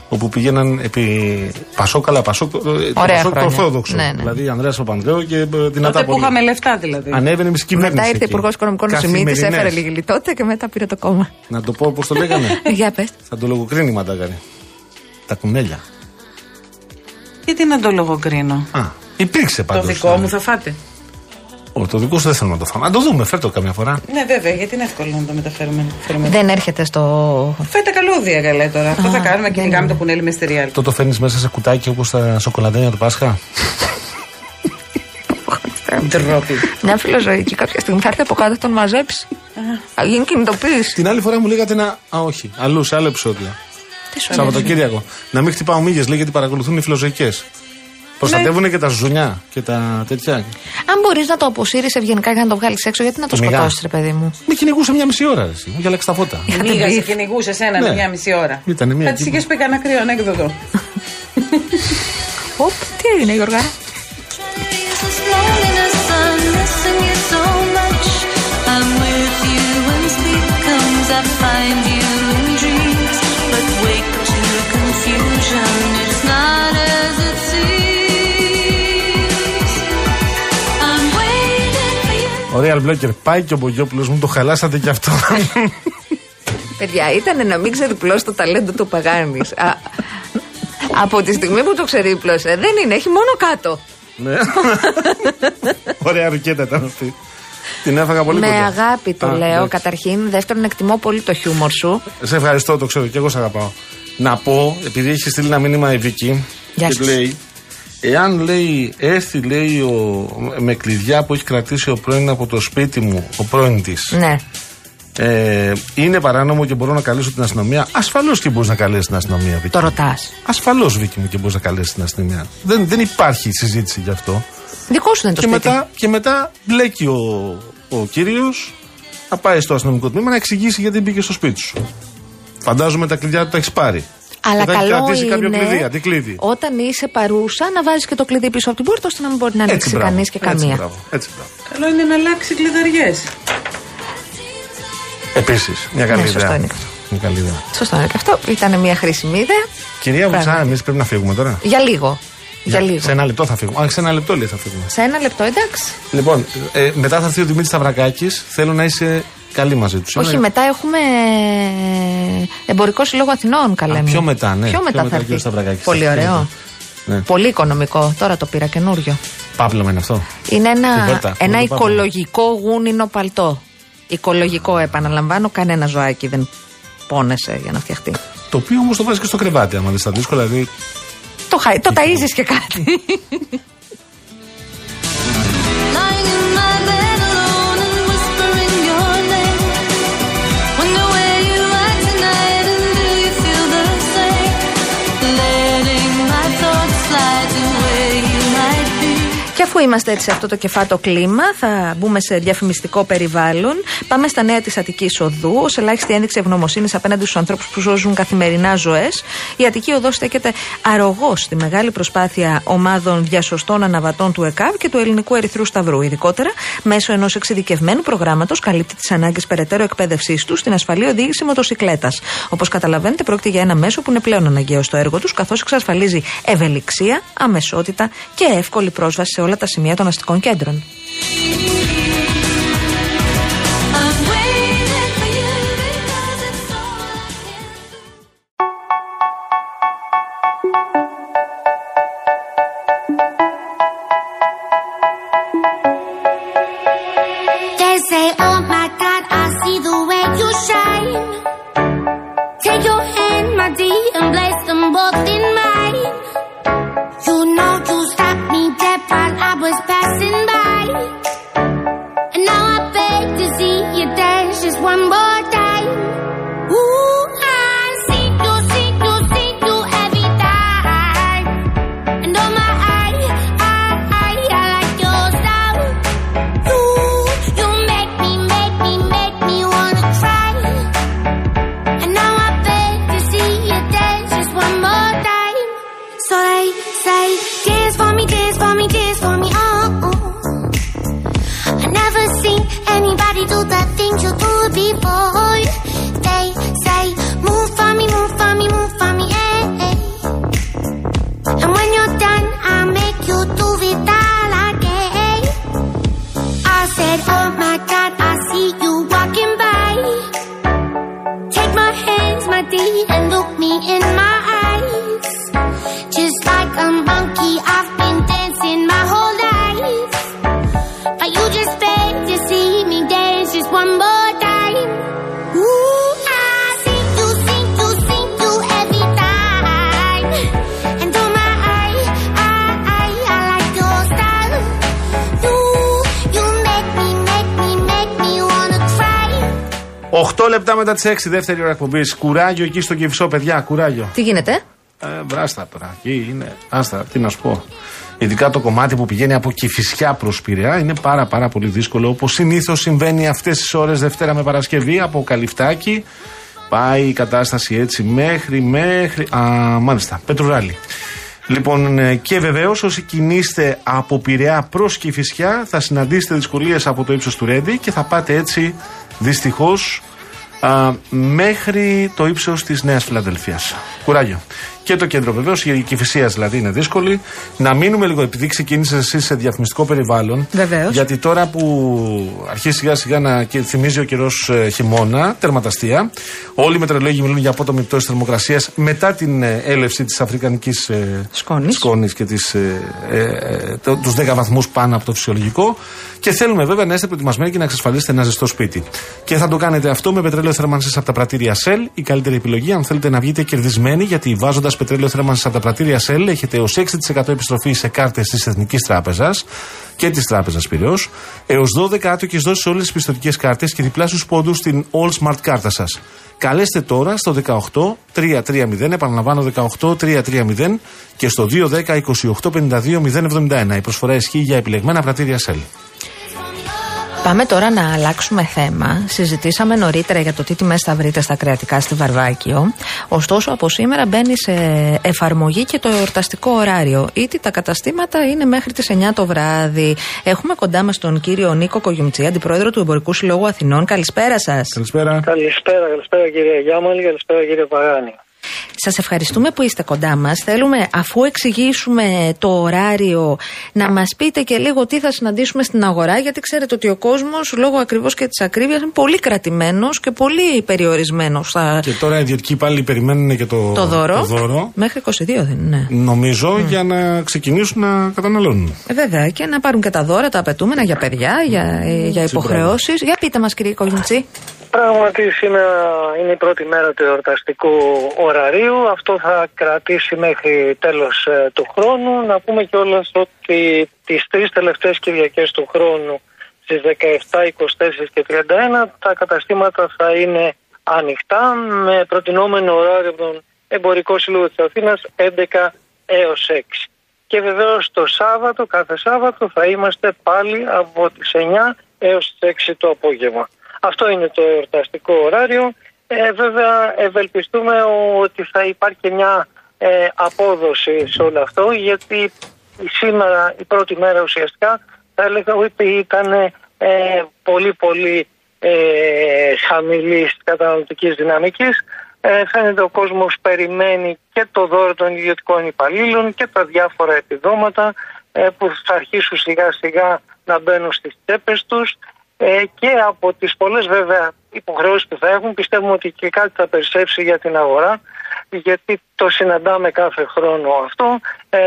όπου πήγαιναν επί Πασόκαλα, Πασόκ, Ωραία Πασόκ χρόνια. Ορθόδοξο. Ναι, ναι. Δηλαδή Ανδρέας Παπανδρέου και ε, δυνατά Τότε που πολύ. είχαμε λεφτά δηλαδή. Ανέβαινε με κυβέρνηση. Μετά ήρθε εκεί. Υπουργός Οικονομικών ο Σιμίτης, Καθημερινές. έφερε λίγη λιτότητα και μετά πήρε το κόμμα. Να το πω πώς το λέγανε. Για πες. Θα το λογοκρίνει η Μαντάγαρη. Τα κουνέλια. Γιατί να το λογοκρίνω; Α, υπήρξε Το πάντως. δικό μου θα φάτε. Ω, το δικό σου δεν θέλω να το φάμε. Να το δούμε, φέρ το καμιά φορά. Ναι, βέβαια, γιατί είναι εύκολο να το μεταφέρουμε. Φέρουμε. Δεν έρχεται στο. Φάει τα καλούδια καλέ τώρα. Αυτό θα κάνουμε και δεν την κάνουμε είναι. το κουνέλι μες στεριάλ. Αυτό το φέρνεις μέσα σε κουτάκι όπως τα σοκολαδένια του Πάσχα. Ντρόπι. Μια φιλοζωική κάποια στιγμή θα έρθει από κάτω θα τον μαζέψει. Θα γίνει κινητοποίηση. Την άλλη φορά μου λέγατε ένα. Α, όχι. Αλλού, σε άλλο επεισόδιο. Τι σου αρέσει. Σαββατοκύριακο. Να μην χτυπάω μύγες, λέει, γιατί παρακολουθούν οι φιλοζωικές. Προστατεύουν και τα ζουνιά και τα τέτοια. Αν μπορείς να το αποσύρεις ευγενικά για να το βγάλεις έξω, γιατί να το Το μηγά. σκοτώσεις, ρε παιδί μου. Με κυνηγούσε μια μισή ώρα, εσύ. Μου γυαλάξει τα φώτα. Μίγα σε κυνηγούσε ένα Ναι. μια μισή ώρα. Ήτανε μία Θα της εκεί. είχες πει κανένα κρύο ανέκδοτο. Οπ, τι έγινε, Γιώργα; Ο Real Blocker πάει και ο Μπογιόπουλος μου το χαλάσατε κι αυτό. Παιδιά, ήταν να μην ξεδιπλώσει το ταλέντο του Παγάνης. Από τη στιγμή που το ξερίπλωσε, δεν είναι, έχει μόνο κάτω. ναι. Ωραία ρουκέτα ήταν αυτή. Την έφαγα πολύ Με κοντά. αγάπη το Α, λέω. εντάξει. Καταρχήν, δεύτερον, εκτιμώ πολύ το χιούμορ σου. Σε ευχαριστώ, το ξέρω και εγώ σε αγαπάω. Να πω, επειδή έχεις στείλει ένα μήνυμα η Βίκη Γεια και σας. λέει, εάν λέει, έρθει λέει ο, με κλειδιά που έχει κρατήσει ο πρώην από το σπίτι μου, ο πρώην της, Ναι. ε, είναι παράνομο και μπορώ να καλέσω την αστυνομία; Ασφαλώς και μπορείς να καλέσεις την αστυνομία, Βίκη. Το ρωτάς. Ασφαλώς, Βίκη μου, και μπορείς να καλέσεις την αστυνομία. Δεν, δεν υπάρχει συζήτηση γι' αυτό. Δικό σου δεν είναι το και, σπίτι. μετά, και μετά μπλέκει ο, ο κύριος να πάει στο αστυνομικό τμήμα να εξηγήσει γιατί μπήκε στο σπίτι σου. Φαντάζομαι τα κλειδιά του τα έχεις πάρει. Αλλά και θα έχει καλό κρατήσει είναι κάποιο κλειδί, αντικλείδι. όταν είσαι παρούσα να βάζεις και το κλειδί πίσω από την πόρτα ώστε να μην μπορεί να ανοίξει μπράβο. κανείς και Έτσι, καμία. μπράβο. Έτσι, μπράβο. Καλό είναι να αλλάξει κλειδαριές. Επίσης, μια καλή Ναι, σωστό ιδέα. είναι αυτό. Μια καλή ιδέα. Σωστό είναι και αυτό. Ήταν μια χρήσιμη ιδέα. Κυρία Βουτσά, Πράγματι. εμείς πρέπει να φύγουμε τώρα. Για λίγο. Για λίγο. Σε ένα λεπτό θα φύγουμε. Α, σε ένα λεπτό λέει θα φύγουμε. Σε ένα λεπτό, εντάξει. Λοιπόν, ε, μετά θα έρθει ο Δημήτρης Σταυρακάκης. Θέλω να είσαι καλή μαζί του. Όχι, μετά έχουμε εμπορικό συλλόγο Αθηνών, καλέ Α, μου. πιο μετά, ναι. Πιο Πιο μετά μετά, θα κύριος έρθει. Σταυρακάκης. Πολύ Πιο ωραίο. μετά. Ναι. Πολύ οικονομικό. Τώρα το πήρα καινούριο. Πάπλωμα είναι αυτό. Είναι ένα, Κουβέρτα, ένα κουβέρτα οικολογικό γούνινο παλτό. Οικολογικό, επαναλαμβάνω, κανένα ζωάκι δεν πόνεσε για να φτιαχτεί. Το οποίο όμως το βάζεις και στο κρεβάτι, άμα δεν στα δύσκολα. Δηλαδή, Το, χα... το ταΐζεις και κάτι. Αφού είμαστε έτσι σε αυτό το κεφάτο κλίμα, θα μπούμε σε διαφημιστικό περιβάλλον. Πάμε στα νέα της Αττικής Οδού. Ω ελάχιστη ένδειξη ευγνωμοσύνης απέναντι στους ανθρώπους που σώζουν καθημερινά ζωές, η Αττική Οδό στέκεται αρρωγός στη μεγάλη προσπάθεια ομάδων διασωστών αναβατών του ΕΚΑΒ και του Ελληνικού Ερυθρού Σταυρού. Ειδικότερα, μέσω ενός εξειδικευμένου προγράμματος καλύπτει τις ανάγκες περαιτέρω εκπαίδευσής τους στην ασφαλή οδήγηση μοτοσυκλέτας. Όπως καταλαβαίνετε, πρόκειται για ένα μέσο που είναι πλέον αναγκαίο στο έργο τους, καθώς εξασφαλίζει ευελιξία, αμεσότητα και εύκολη πρόσβαση σε όλα τα σημεία των αστικών κέντρων. 6, δεύτερη ώρα εκπομπής. Κουράγιο εκεί στο Κυφισό, παιδιά, κουράγιο. Τι γίνεται, Ε, βράστα τώρα. Εκεί είναι. Άστα, τι να σου πω. Ειδικά το κομμάτι που πηγαίνει από Κηφισιά προς Πειραιά είναι πάρα πάρα πολύ δύσκολο. Όπως συνήθως συμβαίνει αυτές τις ώρες Δευτέρα με Παρασκευή από Καλυφτάκι. Πάει η κατάσταση έτσι μέχρι, μέχρι. Α, μάλιστα, Πετρουράλη. Λοιπόν, ε, και βεβαίως όσοι κινείστε από Πειραιά προς Κηφισιά θα συναντήσετε δυσκολίες από το ύψος του Ρέντι και θα πάτε έτσι δυστυχώς μέχρι το ύψος της Νέας Φιλαδελφία. Κουράγιο. Και το κέντρο βεβαίως, η κυφυσίας δηλαδή είναι δύσκολη. Να μείνουμε λίγο, επειδή ξεκίνησες εσύ σε διαφημιστικό περιβάλλον. Βεβαίως. Γιατί τώρα που αρχίζει σιγά σιγά να και θυμίζει ο καιρός χειμώνα, τερματαστία, όλοι οι μετρολόγοι μιλούν για απότομη πτώση θερμοκρασίας μετά την ε, έλευση της αφρικανικής Σκόνης. σκόνης και τις, ε, ε, ε, το- τους 10 βαθμούς πάνω από το φυσιολογικό και θέλουμε βέβαια να είστε προετοιμασμένοι και να εξασφαλίσετε ένα ζεστό σπίτι. Και θα το κάνετε αυτό με πετρέλαιο θέρμανσης από τα πρατήρια Shell, η καλύτερη επιλογή αν θέλετε να βγείτε κερδισμένοι γιατί βάζοντας πετρέλαιο θέρμανσης από τα πρατήρια Shell έχετε έως 6% επιστροφή σε κάρτες της Εθνικής Τράπεζας και της Τράπεζας Πυραιός, έως 12 άτοκες δόσεις σε όλες τις πιστοτικές κάρτες και διπλάσιους πόντους στην All Smart κάρτα σας. Καλέστε τώρα στο 18-330, επαναλαμβάνω 18-330 και στο 210-2852-071. Η προσφορά ισχύει για επιλεγμένα πρατήρια Shell. Πάμε τώρα να αλλάξουμε θέμα. Συζητήσαμε νωρίτερα για το τι τιμές θα βρείτε στα κρεατικά στη Βαρβάκιο. Ωστόσο, από σήμερα μπαίνει σε εφαρμογή και το εορταστικό ωράριο. Ήτι τα καταστήματα είναι μέχρι τις 9 το βράδυ. Έχουμε κοντά μας τον κύριο Νίκο Κογιουμτσί, αντιπρόεδρο του Εμπορικού Συλλόγου Αθηνών. Καλησπέρα σας. Καλησπέρα. Καλησπέρα, καλησπέρα κύριε Γιάμαλη, καλησπέρα κύριε Παγάνη. Σας ευχαριστούμε που είστε κοντά μας. Θέλουμε, αφού εξηγήσουμε το ωράριο, να μας πείτε και λίγο τι θα συναντήσουμε στην αγορά, γιατί ξέρετε ότι ο κόσμος, λόγω ακριβώς και της ακρίβειας, είναι πολύ κρατημένος και πολύ περιορισμένος. Θα... Και τώρα οι ιδιωτικοί υπάλληλοι περιμένουν και το, Το δώρο. το δώρο, Μέχρι 22 δεν είναι. νομίζω, για να ξεκινήσουν να καταναλώνουν. Ε, Βέβαια, και να πάρουν και τα δώρα, τα απαιτούμενα για παιδιά, για, ε, για υποχρεώσεις. Για πείτε μας, κύριε Κογιουμτσί. Πράγματι σήμερα είναι η πρώτη μέρα του εορταστικού ωραρίου. Αυτό θα κρατήσει μέχρι τέλος ε, του χρόνου. Να πούμε κιόλας ότι τις τρεις τελευταίες Κυριακές του χρόνου στις 17, 24 και 31 τα καταστήματα θα είναι ανοιχτά με προτινόμενο ωράριο από τον Εμπορικό Σύλλογο της Αθήνας 11 έως 6. και βεβαίως το Σάββατο, κάθε Σάββατο θα είμαστε πάλι από τις 9 έως τις 6 το απόγευμα. Αυτό είναι το εορταστικό ωράριο. Ε, βέβαια ευελπιστούμε ότι θα υπάρχει και μια ε, απόδοση σε όλο αυτό γιατί σήμερα η πρώτη μέρα ουσιαστικά θα έλεγα ότι ήταν ε, πολύ πολύ ε, χαμηλής καταναλωτικής δυναμικής. Ε, φαίνεται ο κόσμος περιμένει και το δώρο των ιδιωτικών υπαλλήλων και τα διάφορα επιδόματα ε, που θα αρχίσουν σιγά σιγά να μπαίνουν στις τσέπες τους ε, και από τις πολλές βέβαια υποχρεώσεις που θα έχουν πιστεύουμε ότι και κάτι θα περισσέψει για την αγορά γιατί το συναντάμε κάθε χρόνο αυτό. Ε,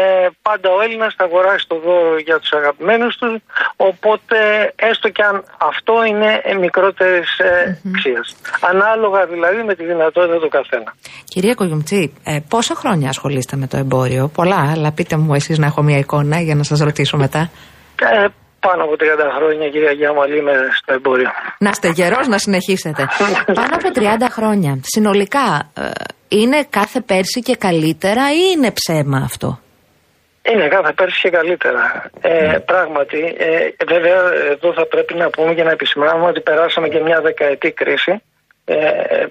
πάντα ο Έλληνας θα αγοράσει το δώρο για τους αγαπημένους του, οπότε έστω και αν αυτό είναι μικρότερης ε, αξίας. Ανάλογα δηλαδή με τη δυνατότητα του καθένα. Κυρία Κογιουμτσή, ε, πόσα χρόνια ασχολείστε με το εμπόριο, πολλά, αλλά πείτε μου εσείς να έχω μια εικόνα για να σας ρωτήσω μετά. Ε, πάνω από 30 χρόνια κυρία Γιάμαλη είμαι στο εμπόριο. Να είστε γερός να συνεχίσετε. Πάνω από 30 χρόνια. Συνολικά, ε, είναι κάθε πέρσι και καλύτερα ή είναι ψέμα αυτό; Είναι κάθε πέρσι και καλύτερα. Ε, Πράγματι, ε, βέβαια εδώ θα πρέπει να πούμε και να επισημάνουμε ότι περάσαμε και μια δεκαετή κρίση ε,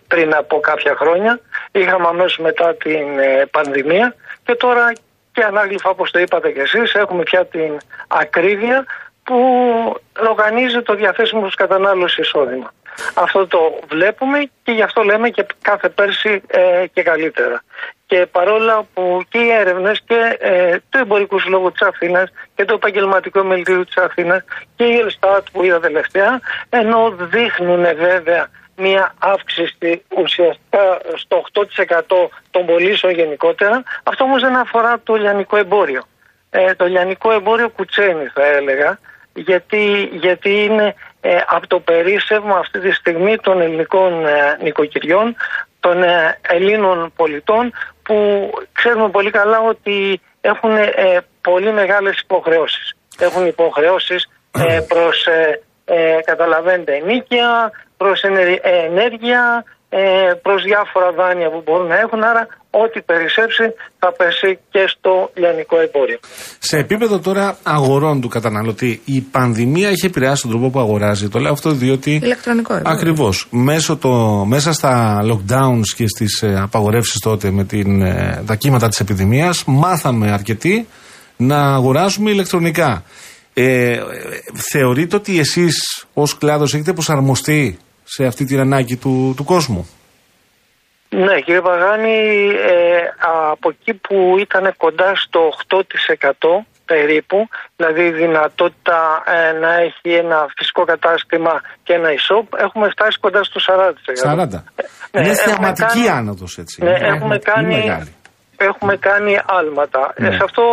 πριν από κάποια χρόνια. Είχαμε αμέσως μετά την ε, πανδημία και τώρα και ανάγλυφα όπως το είπατε και εσείς έχουμε πια την ακρίβεια που οργανίζει το διαθέσιμο προς κατανάλωσης εισόδημα. Αυτό το βλέπουμε και γι' αυτό λέμε και κάθε πέρσι ε, και καλύτερα. Και παρόλα που και οι έρευνες και ε, του Εμπορικού Συλλόγου της Αθήνας και το Επαγγελματικό Μελτήριο της Αθήνας και η Ελστάτ που είδα τελευταία, ενώ δείχνουν βέβαια μια αύξηση ουσιαστικά στο 8% των πωλήσεων γενικότερα, αυτό όμως δεν αφορά το λιανικό εμπόριο. Ε, το λιανικό εμπόριο κουτσένει θα έλεγα, γιατί, γιατί είναι ε, από το περίσσευμα αυτή τη στιγμή των ελληνικών ε, νοικοκυριών, των ε, Ελλήνων πολιτών που ξέρουμε πολύ καλά ότι έχουν ε, πολύ μεγάλες υποχρεώσεις. Έχουν υποχρεώσεις ε, προς, καταλαβαίνετε, ενίκεια, προς ενέργεια, προς διάφορα δάνεια που μπορούν να έχουν, άρα ό,τι περισσέψει θα πέσει και στο λιανικό εμπόριο. Σε επίπεδο τώρα αγορών του καταναλωτή, η πανδημία έχει επηρεάσει τον τρόπο που αγοράζει. Το λέω αυτό διότι. Ηλεκτρονικό εμπόριο. Ακριβώς. Μέσα στα lockdowns και στις ε, απαγορεύσεις τότε με την, ε, τα κύματα της επιδημίας, μάθαμε αρκετοί να αγοράζουμε ηλεκτρονικά. Ε, θεωρείτε ότι εσείς ως κλάδος έχετε προσαρμοστεί σε αυτή την ανάγκη του, του κόσμου. Ναι κύριε Παγάνη, ε, από εκεί που ήταν κοντά στο 8% περίπου, δηλαδή η δυνατότητα ε, να έχει ένα φυσικό κατάστημα και ένα e-shop, έχουμε φτάσει κοντά στο 40%. 40%. Ναι, Είναι έχουμε θεαματική κάνει- άνοδος έτσι. Ναι, Είναι έχουμε κάνει, μεγάλη. Έχουμε κάνει άλματα. Ναι. Ε, σε αυτό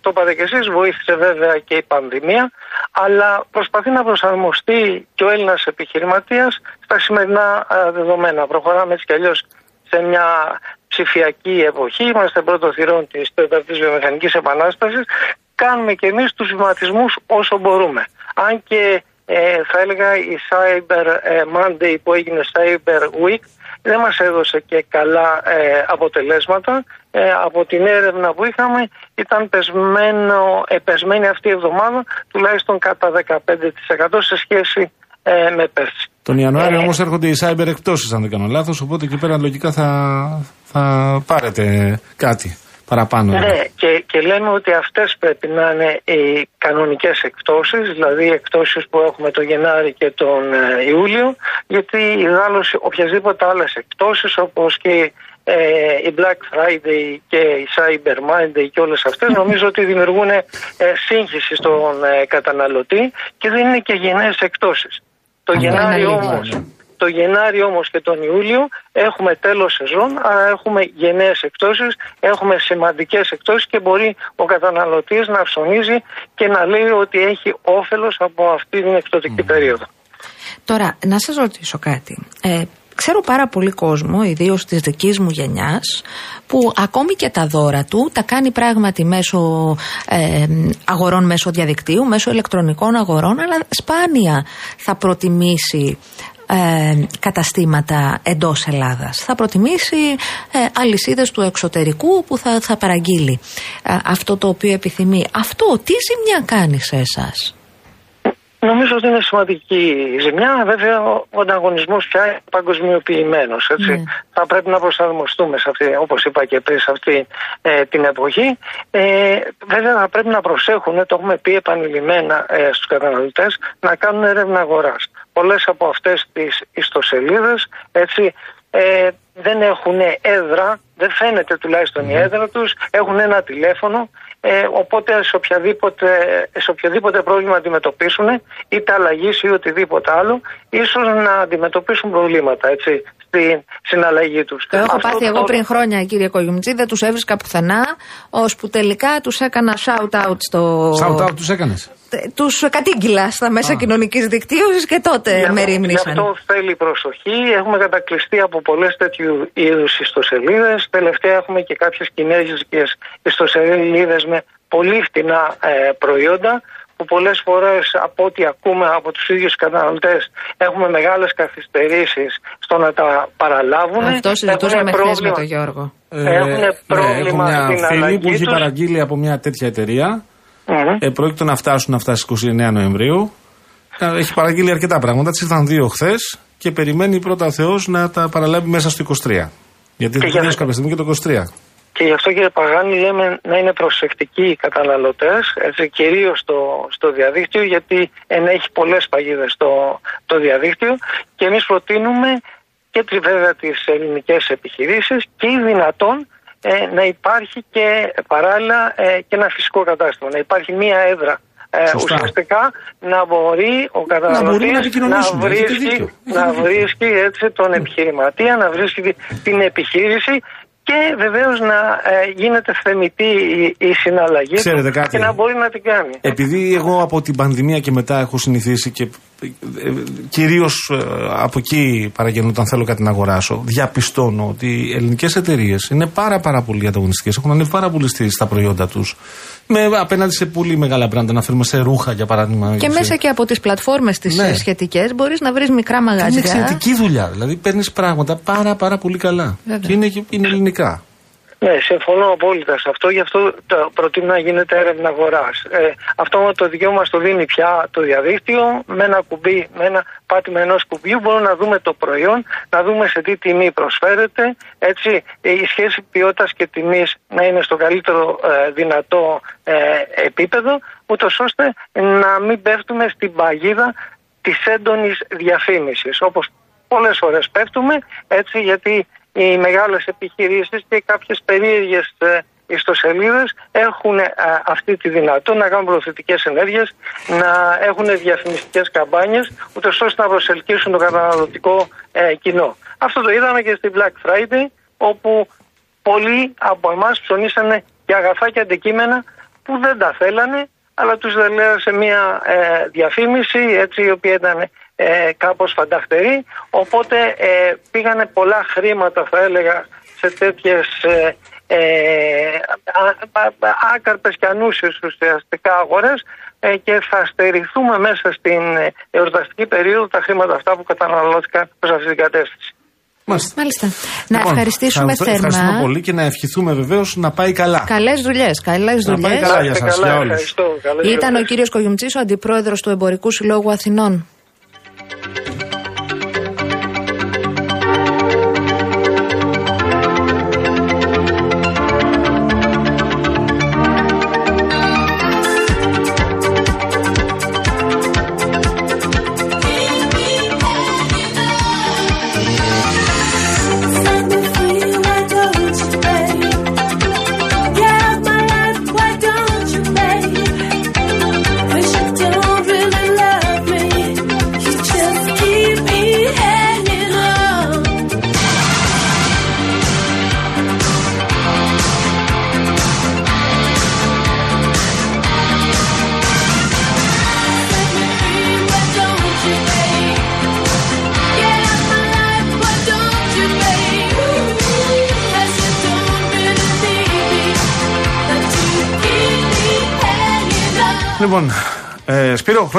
το είπατε και εσείς, βοήθησε βέβαια και η πανδημία, αλλά προσπαθεί να προσαρμοστεί και ο Έλληνας επιχειρηματίας στα σημερινά ε, δεδομένα. Προχωράμε έτσι κι αλλιώς σε μια ψηφιακή εποχή, είμαστε πρώτο θυρών της τέταρτης βιομηχανικής επανάστασης, κάνουμε και εμείς τους βηματισμούς όσο μπορούμε. Αν και ε, θα έλεγα η Cyber ε, Monday που έγινε Cyber Week δεν μας έδωσε και καλά ε, αποτελέσματα. Ε, από την έρευνα που είχαμε ήταν πεσμένο, ε, πεσμένη αυτή η εβδομάδα τουλάχιστον κατά 15% σε σχέση ε, με πέρσι. Τον Ιανουάριο Ε, όμως έρχονται οι cyber εκπτώσεις αν δεν κάνω λάθος, οπότε εκεί πέρα λογικά θα, θα πάρετε κάτι παραπάνω. Ναι, και, και λέμε ότι αυτές πρέπει να είναι οι κανονικές εκπτώσεις, δηλαδή οι εκπτώσεις που έχουμε το Γενάρη και τον ε, Ιούλιο, γιατί ιδάλλως οποιασδήποτε άλλες εκπτώσεις όπως και ε, η Black Friday και η Cyber Monday και όλες αυτές νομίζω ότι δημιουργούν ε, σύγχυση στον ε, καταναλωτή και δεν είναι και γενναίες εκπτώσεις. Το Αυτό είναι Γενάρη αλήθεια, όμως ναι. το Γενάρη όμως και τον Ιούλιο έχουμε τέλος σεζόν, άρα έχουμε γενναίες εκτόσεις, έχουμε σημαντικές εκτόσεις και μπορεί ο καταναλωτής να ψωνίζει και να λέει ότι έχει όφελος από αυτή την εκπτωτική περίοδο. Τώρα, να σας ρωτήσω κάτι. Ε, ξέρω πάρα πολύ κόσμο, ιδίως της δικής μου γενιάς, που ακόμη και τα δώρα του τα κάνει πράγματι μέσω ε, αγορών μέσω διαδικτύου, μέσω ηλεκτρονικών αγορών, αλλά σπάνια θα προτιμήσει ε, καταστήματα εντός Ελλάδας. Θα προτιμήσει ε, αλυσίδες του εξωτερικού που θα, θα παραγγείλει ε, αυτό το οποίο επιθυμεί. Αυτό τι ζημιά κάνει σε εσάς; Νομίζω ότι είναι σημαντική η ζημιά. Βέβαια, ο, ο ανταγωνισμός πια είναι παγκοσμιοποιημένος. Ναι. Θα πρέπει να προσαρμοστούμε, σε αυτή, όπως είπα και πριν, σε αυτή ε, την εποχή. Ε, βέβαια, θα πρέπει να προσέχουν, το έχουμε πει επανειλημμένα ε, στους καταναλωτές, να κάνουν έρευνα αγοράς. Πολλές από αυτές τις ιστοσελίδες έτσι ε, δεν έχουν έδρα, δεν φαίνεται τουλάχιστον η έδρα τους, έχουν ένα τηλέφωνο, ε, οπότε σε οποιαδήποτε, σε οποιοδήποτε πρόβλημα αντιμετωπίσουν, είτε αλλαγή ή οτιδήποτε άλλο, ίσως να αντιμετωπίσουν προβλήματα έτσι, στην συναλλαγή τους. Το έχω Αυτό πάθει εγώ το- πριν χρόνια, κύριε Κογιουμτζή, δεν τους έβρισκα πουθενά, ώσπου τελικά τους έκανα shout-out στο. Shout out τους έκανες. Τους κατήγγυλα στα μέσα κοινωνικής δικτύωσης και τότε Γι' με αυτό- ρίμνησαν. Γι' αυτό θέλει προσοχή. Έχουμε κατακλειστεί από πολλές τέτοιου είδους ιστοσελίδες. Τελευταία έχουμε και κάποιες κινέζικες ιστοσελίδες με πολύ φτηνά ε, προϊόντα που πολλές φορές από ό,τι ακούμε από τους ίδιους καταναλωτές έχουμε μεγάλες καθυστερήσεις στο να τα παραλάβουν. Αυτό συζητούσαμε Έχουν χθες με πρόβλημα- τον Γιώργο. Έχουν ναι, πρόβλημα έχω στην μια φίλη αλλαγή που έχει τους. παραγγείλει από μια τέτοια εταιρεία. Μμμ. Ε, πρόκειται να φτάσουν αυτά στις 29 Νοεμβρίου. Ε, Έχει παραγγείλει αρκετά πράγματα. Τη ήρθαν δύο χθες και περιμένει πρώτα ο Θεός να τα παραλάβει μέσα στο 23. Γιατί θα για- τελειώσει κάποια στιγμή και το 23. Και γι' αυτό κύριε Παγάνη λέμε να είναι προσεκτικοί οι καταναλωτές, έτσι, κυρίως στο, στο διαδίκτυο, γιατί ενέχει πολλές παγίδες το, το διαδίκτυο και εμείς προτείνουμε και τις, βέβαια τις ελληνικές επιχειρήσεις και ή δυνατόν ε, να υπάρχει και παράλληλα ε, και ένα φυσικό κατάστημα, να υπάρχει μία έδρα. Ε, Σωστά. ουσιαστικά να μπορεί ο μπορούν να καταναλωτής να, επικοινωνήσουν, έχετε βρίσκει, δίκιο. να βρίσκει έτσι τον επιχειρηματία, να βρίσκει την επιχείρηση και βεβαίως να ε, γίνεται θεμητή η, η συναλλαγή Ξέρετε του κάτι; και να μπορεί να την κάνει. Επειδή εγώ από την πανδημία και μετά έχω συνηθίσει και ε, κυρίως από εκεί παραγγέλνω όταν θέλω κάτι να αγοράσω, διαπιστώνω ότι οι ελληνικές εταιρείες είναι πάρα, πάρα πολύ ανταγωνιστικές. Έχουν ανέβει πάρα πολύ στη- στα προϊόντα τους. Με, απέναντι σε πολύ μεγάλα μπράντα, να φέρουμε σε ρούχα για παράδειγμα. Και σε- μέσα και από τις πλατφόρμες τις Ναι. σχετικές μπορείς να βρεις μικρά Είναι μαγαζιά. εξαιρετική δουλειά. Δηλαδή παίρνεις πράγματα πάρα, πάρα πολύ καλά. Βέβαια. Και είναι, και- είναι ελληνικά. Ναι, συμφωνώ απόλυτα σε αυτό. Γι' αυτό το προτείνω να γίνεται έρευνα αγοράς. Ε, αυτό με το δικαίωμα το δίνει πια το διαδίκτυο. Με ένα κουμπί, με ένα πάτημα ενός κουμπιού μπορούμε να δούμε το προϊόν, να δούμε σε τι τιμή προσφέρεται. Έτσι, η σχέση ποιότητας και τιμής να είναι στο καλύτερο ε, δυνατό ε, επίπεδο, ούτως ώστε να μην πέφτουμε στην παγίδα της έντονης διαφήμισης. Όπως πολλές φορές πέφτουμε, έτσι, γιατί οι μεγάλες επιχειρήσεις και κάποιες περίεργες ε, ιστοσελίδες έχουν ε, αυτή τη δυνατότητα να κάνουν προωθητικές ενέργειες, να έχουν διαφημιστικές καμπάνιες, ούτως ώστε να προσελκύσουν το καταναλωτικό ε, κοινό. Αυτό το είδαμε και στη Black Friday, όπου πολλοί από εμάς ψωνίσανε και αγαθά και αντικείμενα που δεν τα θέλανε, αλλά τους δελέασε μια ε, διαφήμιση, έτσι, η οποία ήταν ε, κάπως φανταχτερή, οπότε ε, πήγανε πολλά χρήματα, θα έλεγα, σε τέτοιες ε, ε, α- α- άκαρπες και ανούσιες ουσιαστικά αγορές ε, και θα στερηθούμε μέσα στην ε, εορταστική περίοδο τα χρήματα αυτά που καταναλώθηκαν προς αυτή την κατεύθυνση. Μάλιστα. Μάλιστα. Να Λοιπόν, ευχαριστήσουμε ευχαριστώ- Ευχαριστούμε θερμά. πολύ και να ευχηθούμε βεβαίως να πάει καλά. Καλές δουλειές. Καλές Να πάει δουλειές. καλά για Είστε σας, καλά, για όλους. ευχαριστώ. Καλές Ήταν ο γιορτές. κύριος Κογιουμτζή, ο αντιπρόεδρος του Εμπορικού Συλλόγου Αθηνών.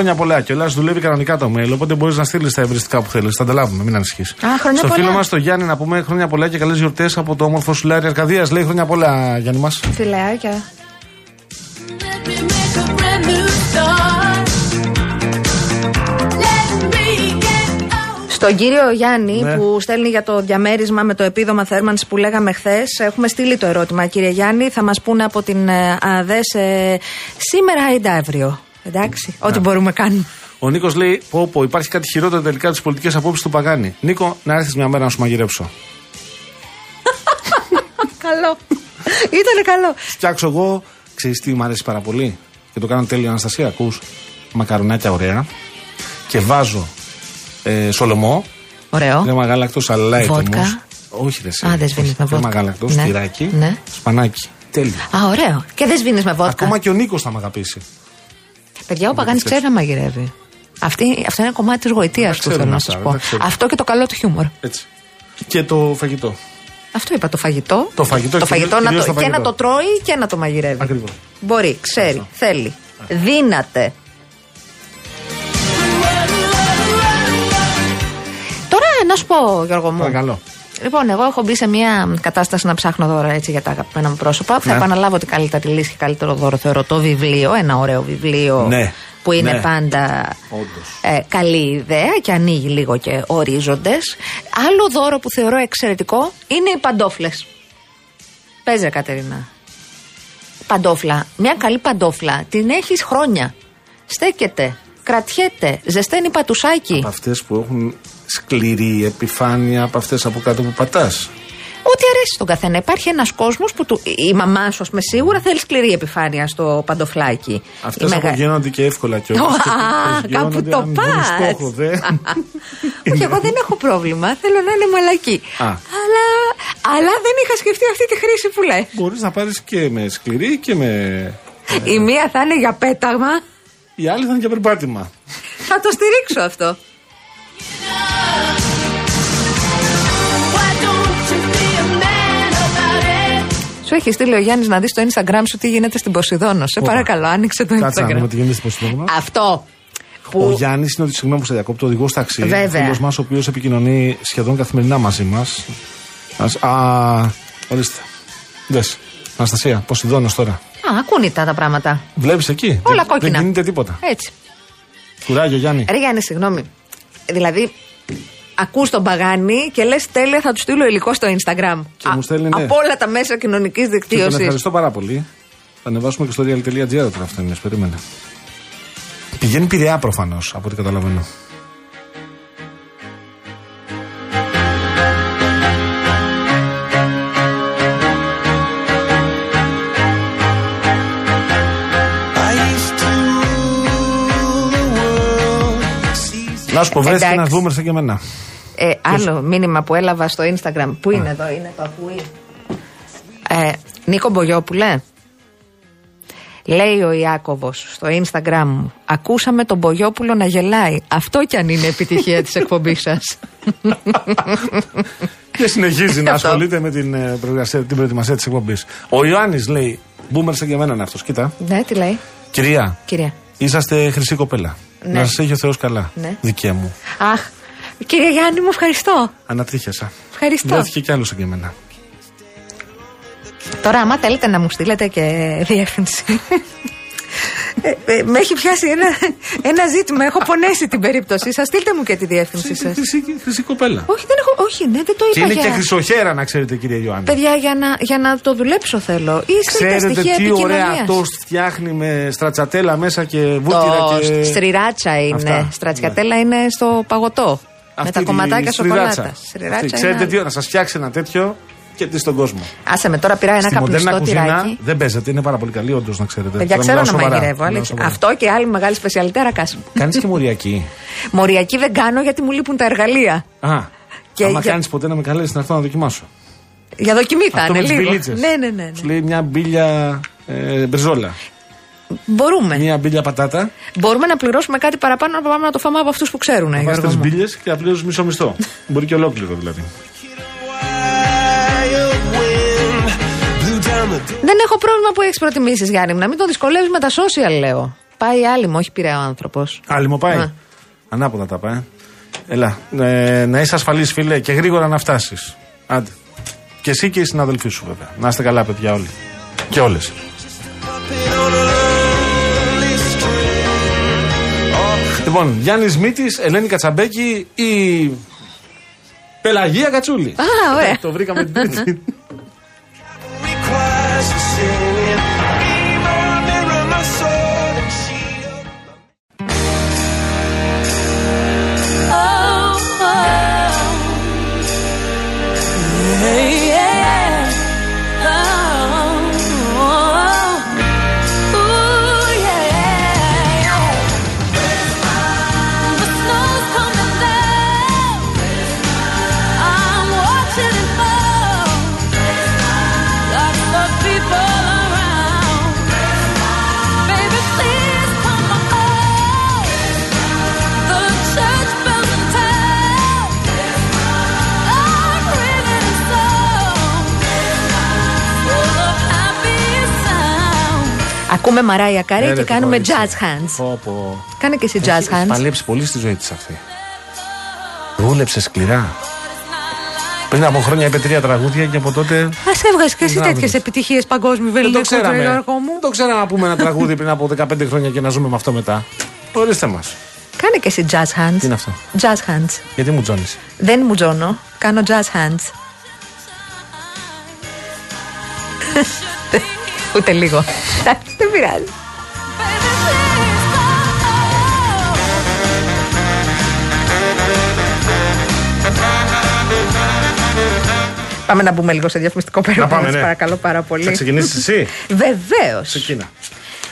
Χρόνια πολλά. Και ο Λάζ δουλεύει κανονικά το mail, οπότε μπορείς να στείλεις τα ευρυστικά που θέλεις. Θα τα λάβουμε, μην ανησυχείς. Α, χρόνια Στο πολλά. φίλο μας το Γιάννη να πούμε χρόνια πολλά και καλές γιορτές από το όμορφο Σουλάρι Αρκαδίας. Λέει χρόνια πολλά, Γιάννη μας. Φιλεάκια. Στον κύριο Γιάννη Ναι. που στέλνει για το διαμέρισμα με το επίδομα θέρμανση που λέγαμε χθες, έχουμε στείλει το ερώτημα. Κύριε Γιάννη, θα μας πούνε από την ε, ΑΔΕΣ ε, σήμερα ή αύριο; Εντάξει, ό,τι μπορούμε κάνουμε. Ο Νίκος λέει: Πω, πω, υπάρχει κάτι χειρότερο τελικά από τις πολιτικές απόψεις του Παγάνη. Νίκο, να έρθεις μια μέρα να σου μαγειρέψω. καλό. Ήτανε καλό. Φτιάξω εγώ, ξέρεις τι μου αρέσει πάρα πολύ; Και το κάνω τέλειο Αναστασία, ακούς. Μακαρονάκια ωραία. Και βάζω ε, σολομό. Ωραίο. Κρέμα γάλακτος, αλλά έτοιμο. Βότκα. Όχι, ρε. εσύ. Α, δεν σβήνεις με Κρέμα βότκα. γάλακτος, Ναι. τυράκι, Ναι. σπανάκι. Τέλειο. Α, ωραίο. Και δεν σβήνεις με βότκα. Ακόμα και ο Νίκος θα με αγαπήσει. Παιδιά, ο Παγάνης ξέρει να μαγειρεύει. Αυτή, αυτό είναι κομμάτι της γοητείας του, ξέρουμε θέλω να αυτά, σα δεν πω. τα ξέρουμε. Αυτό και το καλό του χιούμορ. Έτσι. Και το φαγητό. Αυτό είπα, το φαγητό. Το φαγητό, το κυρίως- φαγητό να κυρίως το, το και φαγητό. να το τρώει και να το μαγειρεύει. Ακριβώς. Μπορεί, ξέρει, θέλει. Δύναται. Τώρα να σου πω, Γιώργο μου. Παρακαλώ. Λοιπόν, εγώ έχω μπει σε μια κατάσταση να ψάχνω δώρα έτσι για τα αγαπημένα μου πρόσωπα. Θα Ναι. επαναλάβω ότι καλύτερη λύση και καλύτερο δώρο θεωρώ το βιβλίο. Ένα ωραίο βιβλίο Ναι. που είναι Ναι. πάντα Όντως. ε, καλή ιδέα και ανοίγει λίγο και ορίζοντες. Άλλο δώρο που θεωρώ εξαιρετικό είναι οι παντόφλες. Παίζε, Κατερίνα. Παντόφλα. Μια καλή παντόφλα την έχεις χρόνια. Στέκεται, κρατιέται, ζεσταίνει πατουσάκι. Από αυτές που έχουν σκληρή επιφάνεια, από αυτές από κάτω που πατάς. Ό,τι αρέσει στον καθένα. Υπάρχει ένας κόσμος που του, η μαμά σου, ας πούμε, σίγουρα θέλει σκληρή επιφάνεια στο παντοφλάκι. Αυτές Η μεγα- απογειώνονται και εύκολα και Α, κάπου το πας. στόχο, δε. Όχι, εγώ δεν έχω πρόβλημα. Θέλω να είναι μαλακή. Α. Αλλά, αλλά δεν είχα σκεφτεί αυτή τη χρήση που λε. Μπορείς να πάρεις και με σκληρή και με. Η μία θα είναι για πέταγμα. Η άλλη θα είναι για περπάτημα. Θα το στηρίξω αυτό. Σου έχει στείλει ο Γιάννης να δεις στο Instagram σου τι γίνεται στην Ποσειδόνο. Σε Όπα. παρακαλώ, άνοιξε το Κάτσε να δούμε Instagram. τι γίνεται στην Ποσειδώνα. Αυτό. Ο Που Γιάννης είναι ότι συγγνώμη που σε διακόπτω, οδηγός ταξί. Βέβαια. Φίλος μας, ο οποίος επικοινωνεί σχεδόν καθημερινά μαζί μας. Α, ορίστε. Δες. Αναστασία, Ποσειδόνος τώρα. Α, ακούνητα τα πράγματα. Βλέπεις εκεί; Όλα δεν, κόκκινα. Δεν γίνεται τίποτα. Έτσι. Κουράγιο, Γιάννη. Ρε Γιάννη, συγγνώμη. Δηλαδή, ακούς τον Παγάνη και λες τέλεια θα του στείλω υλικό στο Instagram. Και μου στέλνει, ναι. Από όλα τα μέσα κοινωνικής Και τον δικτύωσης. ευχαριστώ πάρα πολύ. Θα ανεβάσουμε και στο real.gr τώρα αυτό είναι, περίμενε. Πηγαίνει πειραιά προφανώς, από ό,τι καταλαβαίνω. Να σου πω, βρέθηκε Εντάξει. ένα βούμερ σαν και εμένα. Ε, άλλο μήνυμα που έλαβα στο Instagram. Πού είναι εδώ, είναι το ακούει. Ε, Νίκο Μπογιόπουλε. Λέει ο Ιάκωβος στο Instagram μου Ακούσαμε τον Μπογιόπουλο να γελάει Αυτό κι αν είναι επιτυχία της εκπομπής σας Και συνεχίζει να Αυτό. ασχολείται με την, ε, προεργασία- την προετοιμασία της εκπομπής. Ο Ιωάννης λέει: Μπούμερ σαν και εμένα είναι αυτός. Κοίτα. Ναι τι λέει Κυρία, Κυρία είσαστε χρυσή κοπέλα. Ναι. Να σα έχει ο Θεός καλά. Ναι. Δικαία μου. Αχ Κύριε Γιάννη μου ευχαριστώ Ανατρίχιασα. Ευχαριστώ Βρέθηκε κι άλλος σαν και εμένα. Τώρα, άμα θέλετε να μου στείλετε και διεύθυνση. Ε, ε, με έχει πιάσει ένα, ένα ζήτημα. Έχω πονέσει την περίπτωση σας. Στείλτε μου και τη διεύθυνσή σας. Χρυσή, χρυσή κοπέλα. Όχι, δεν έχω. Όχι, ναι, δεν το Και είπα. είναι για... και χρυσοχέρα, να ξέρετε, κύριε Ιωάννη. Παιδιά, για να, για να το δουλέψω θέλω. Ή στείλτε Ξέρετε στοιχεία τι ωραία επικοινωνίας. τόστ φτιάχνει με στρατσατέλα μέσα και βούτυρα Το και. στριράτσα είναι. Αυτά. Στρατσιατέλα είναι στο παγωτό. με Αυτή τα τη κομματάκια στριδάτσα. σοκολάτα. Αυτή. Στριράτσα Ξέρετε είναι τι, να σας φτιάξει ένα τέτοιο και τι στον κόσμο. Άσε με τώρα πήρα ένα Στη μοντέρνα καπνιστό κουζίνα τυράκι. δεν παίζεται, είναι πάρα πολύ καλή, όντως να ξέρετε. Παιδιά, ξέρω να μαγειρεύω. αλλά αλήθεια. Αυτό και άλλη μεγάλη σπεσιαλιτέ ρακάς. Κάνεις και μοριακή. Μοριακή δεν κάνω γιατί μου λείπουν τα εργαλεία. Α, Και άμα για- κάνεις ποτέ να με καλέσεις να έρθω να δοκιμάσω. Για δοκιμή θα Αυτό είναι με τις λίγο. μπιλίτσες. Ναι, ναι, ναι. ναι. Σου λέει μια μπίλια ε, μπριζόλα. Μπορούμε. Μια μπίλια πατάτα. Μπορούμε να πληρώσουμε κάτι παραπάνω να πάμε να το φάμε από αυτούς που ξέρουν. Να ε, βάζει Γιώργο τις μου. μπίλε και να πληρώσεις μισό μισθό. Μπορεί και ολόκληρο δηλαδή. Δεν έχω πρόβλημα που έχεις προτιμήσεις, Γιάννη μου. Να μην τον δυσκολεύεις με τα social, λέω. Πάει άλυμο, όχι πειραίο άνθρωπος. Άλυμο πάει. Α. Ανάποδα τα πάει. Έλα. Ε, να είσαι ασφαλής, φίλε, και γρήγορα να φτάσεις. Άντε. Και εσύ και οι συναδελφοί σου, βέβαια. Να είστε καλά, παιδιά, όλοι. Και όλες. Λοιπόν, Γιάννης Μήτης, Ελένη Κατσαμπέκη ή. Πελαγία Κατσούλη. Α, ωραία. Το βρήκαμε την τρίτη. Ακούμε Μαράια Κάρη Ε, και ρε, κάνουμε τι κορίτσι. jazz hands. Πω, πω. Κάνε και εσύ jazz Έχει hands. παλέψει πολύ στη ζωή της αυτή. Δούλεψε σκληρά. Πριν από χρόνια είπε τρία τραγούδια και από τότε. Α έβγαζες και εσύ Μπράβο τέτοιες της. επιτυχίες παγκόσμιου Δεν το βελτίου ξέραμε. Γιώργο μου. Δεν το ξέραμε να πούμε ένα τραγούδι πριν από 15 χρόνια και να ζούμε με αυτό μετά. Ορίστε μας. Κάνε και εσύ jazz hands. Τι είναι αυτό; Jazz hands. Γιατί μου τζώνεις; Δεν μου τζώνω. Κάνω jazz hands. Ούτε λίγο. Εντάξει, δεν πειράζει. Πάμε να μπούμε λίγο σε διαφημιστικό περιοδικό. πάμε, σας ναι. παρακαλώ πάρα πολύ. Θα ξεκινήσεις εσύ; Βεβαίως. Ξεκίνα.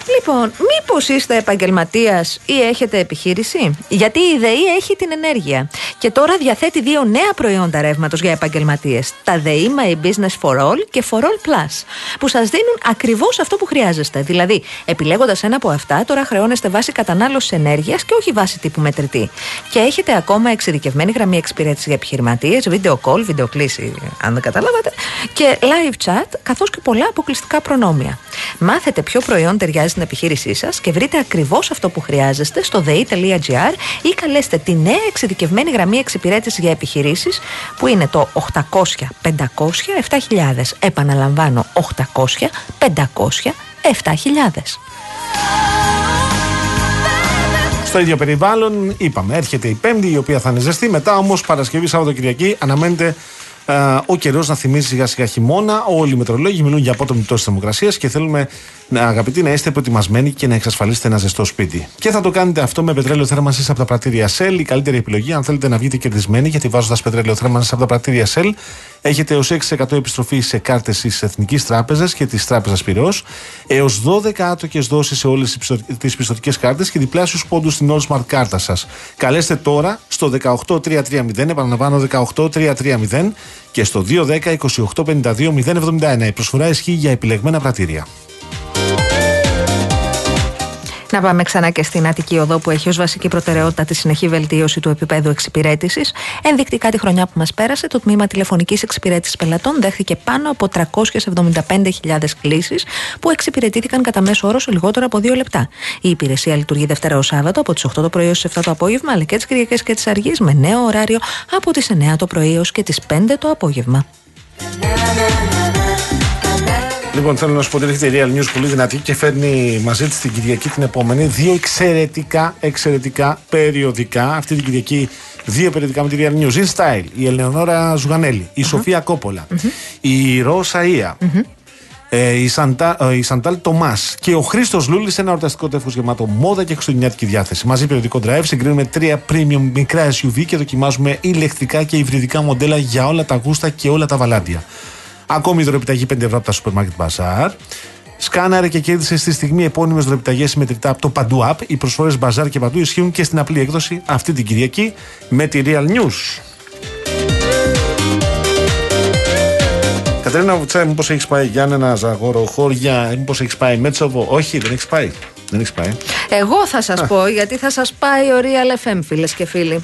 Λοιπόν, μήπως είστε επαγγελματίας ή έχετε επιχείρηση, Γιατί η ΔΕΗ έχει την ενέργεια. Και τώρα διαθέτει δύο νέα προϊόντα ρεύματος για επαγγελματίες. Τα ΔΕΗ My Business for All και For All Plus. Που σας δίνουν ακριβώς αυτό που χρειάζεστε. Δηλαδή, επιλέγοντας ένα από αυτά, τώρα χρεώνεστε βάση κατανάλωσης ενέργειας και όχι βάση τύπου μετρητή. Και έχετε ακόμα εξειδικευμένη γραμμή εξυπηρέτησης για επιχειρηματίες, video call, video κλήση, αν δεν καταλάβατε, και live chat, καθώς και πολλά αποκλειστικά προνόμια. Μάθετε ποιο προϊόν ταιριάζει στην επιχείρησή σας και βρείτε ακριβώς αυτό που χρειάζεστε στο dei.gr ή καλέστε τη νέα εξειδικευμένη γραμμή εξυπηρέτησης για επιχειρήσεις που είναι το 800 500 7000. Επαναλαμβάνω, 800 500 7000. Στο ίδιο περιβάλλον, είπαμε, έρχεται η Πέμπτη, η οποία θα είναι ζεστή. Μετά όμως Παρασκευή, Σάββατο, Κυριακή, αναμένεται ε, ο καιρός να θυμίζει σιγά σιγά χειμώνα. Όλοι οι μετρολόγοι μιλούν για απότομη πτώση θερμοκρασίας και θέλουμε, να, αγαπητοί, να είστε προετοιμασμένοι και να εξασφαλίσετε ένα ζεστό σπίτι. Και θα το κάνετε αυτό με πετρέλαιο θέρμανσης από τα πρατήρια Shell. Η καλύτερη επιλογή, αν θέλετε να βγείτε κερδισμένοι, γιατί βάζοντας πετρέλαιο θέρμανσης από τα πρατήρια Shell, έχετε έως 6% επιστροφή σε κάρτες της Εθνικής Τράπεζας και της Τράπεζας Πυρό, έως 12 άτοκες δόσεις σε όλες τις πιστοτικές κάρτες και διπλάσιους πόντους στην Allsmart κάρτα σας. Καλέστε τώρα στο 18330, επαναλαμβάνω 18330 και στο 210 2852 071. Η προσφορά ισχύει για επιλεγμένα πρατήρια. Να πάμε ξανά και στην Αττική Οδό που έχει ως βασική προτεραιότητα τη συνεχή βελτίωση του επίπεδου εξυπηρέτησης. Ενδεικτικά τη χρονιά που μας πέρασε, το τμήμα τηλεφωνικής εξυπηρέτησης πελατών δέχθηκε πάνω από 375.000 κλήσεις που εξυπηρετήθηκαν κατά μέσο όρο σε λιγότερο από δύο λεπτά. Η υπηρεσία λειτουργεί Δευτέρα ως Σάββατο από τις 8 το πρωί ω 7 το απόγευμα, αλλά και τις Κυριακές και τις Αργίες με νέο ωράριο από τις 9 το πρωί ω και τις 5 το απόγευμα. Λοιπόν, θέλω να σου πω ότι έρχεται η Real News πολύ δυνατή και φέρνει μαζί της την Κυριακή την επόμενη δύο εξαιρετικά, εξαιρετικά περιοδικά. Αυτή την Κυριακή δύο περιοδικά με τη Real News. In Style, η Ελεονόρα Ζουγανέλη, η Σοφία Κόπολα, η Ρώσα Ία, ε, η, Σαντα, ε, η Σαντάλ Τομάς και ο Χρήστος Λούλης σε ένα ορταστικό τεύχος γεμάτο μόδα και χριστουγεννιάτικη διάθεση. Μαζί περιοδικό drive συγκρίνουμε τρία premium μικρά SUV και δοκιμάζουμε ηλεκτρικά και υβριδικά μοντέλα για όλα τα γούστα και όλα τα βαλάντια. Ακόμη δωρεπιταγή 5 ευρώ από τα Supermarket Bazaar. Σκάναρε και κέρδισε στη στιγμή επώνυμες δωρεπιταγές συμμετρητά από το Παντού App. Οι προσφορές Bazaar και Παντού ισχύουν και στην απλή έκδοση αυτή την Κυριακή με τη Real News. Κατερίνα Βουτσάη, μήπως έχεις πάει Γιάννενα, Ζαγόρο, Χώρια, μήπως έχεις πάει Μέτσοβο; Όχι, δεν έχεις πάει. Δεν έχεις πάει. Εγώ θα σας πω, γιατί θα σας πάει ο Real FM, φίλες και φίλοι.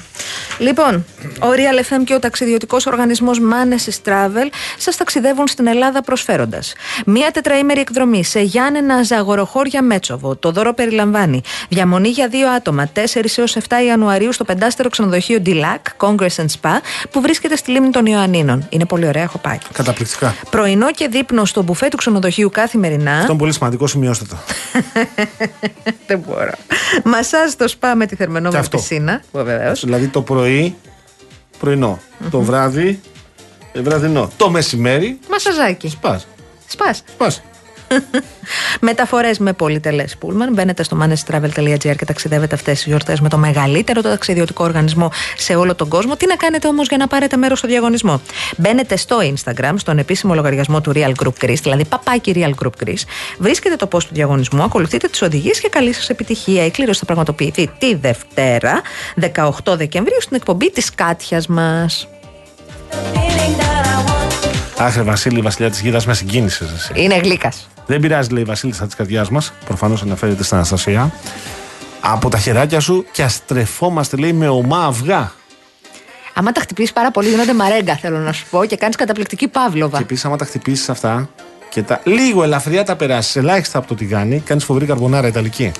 Λοιπόν, ο Real FM και ο ταξιδιωτικός οργανισμός Manesis Travel σας ταξιδεύουν στην Ελλάδα προσφέροντας μία τετραήμερη εκδρομή σε Γιάννενα Ζαγοροχώρια Μέτσοβο. Το δώρο περιλαμβάνει διαμονή για δύο άτομα 4 έως 7 Ιανουαρίου στο πεντάστερο ξενοδοχείο Dilac Congress and Spa που βρίσκεται στη λίμνη των Ιωαννίνων. Είναι πολύ ωραία, έχω πάει. Καταπληκτικά. Πρωινό και δείπνο στο μπουφέ του ξενοδοχείου καθημερινά. Αυτό είναι πολύ σημαντικό, σημειώστε το. Δεν μπορώ. Μασάζ στο σπα με τη Και θερμενόμενη αυτό. πισίνα. Βεβαίως. Δηλαδή το πρωί, πρωινό. Το βράδυ, ε, βραδινό. Το μεσημέρι, Μασαζάκι. σπάς. Σπα. Σπάς. Μεταφορές με πολυτελές πούλμαν. Μπαίνετε στο manestravel.gr και ταξιδεύετε αυτές τις γιορτές με το μεγαλύτερο το ταξιδιωτικό οργανισμό σε όλο τον κόσμο. Τι να κάνετε όμως για να πάρετε μέρος στο διαγωνισμό; Μπαίνετε στο Instagram, στον επίσημο λογαριασμό του Real Group Greece, δηλαδή παπάκι Real Group Greece. Βρίσκετε το post του διαγωνισμού, ακολουθείτε τις οδηγίες και καλή σας επιτυχία. Η κλήρωση θα πραγματοποιηθεί τη Δευτέρα, 18 Δεκεμβρίου, στην εκπομπή της Κάτιας μας. Άχρε Βασίλη, βασιλιά τη γίδας, με συγκίνησες. Εσύ. Είναι γλύκας. Δεν πειράζει, λέει η Βασίλισσα της καρδιά μας. Προφανώς αναφέρεται στην Αναστασία. Από τα χεράκια σου και αστρεφόμαστε, λέει, με ομά αυγά. Άμα τα χτυπήσεις πάρα πολύ, γίνονται μαρέγκα, θέλω να σου πω, και κάνεις καταπληκτική παύλοβα. Και επίσης, άμα τα χτυπήσεις αυτά και τα λίγο ελαφριά τα περάσεις, ελάχιστα από το τηγάνι, κάνεις φοβερή καρμπονάρα ιταλική.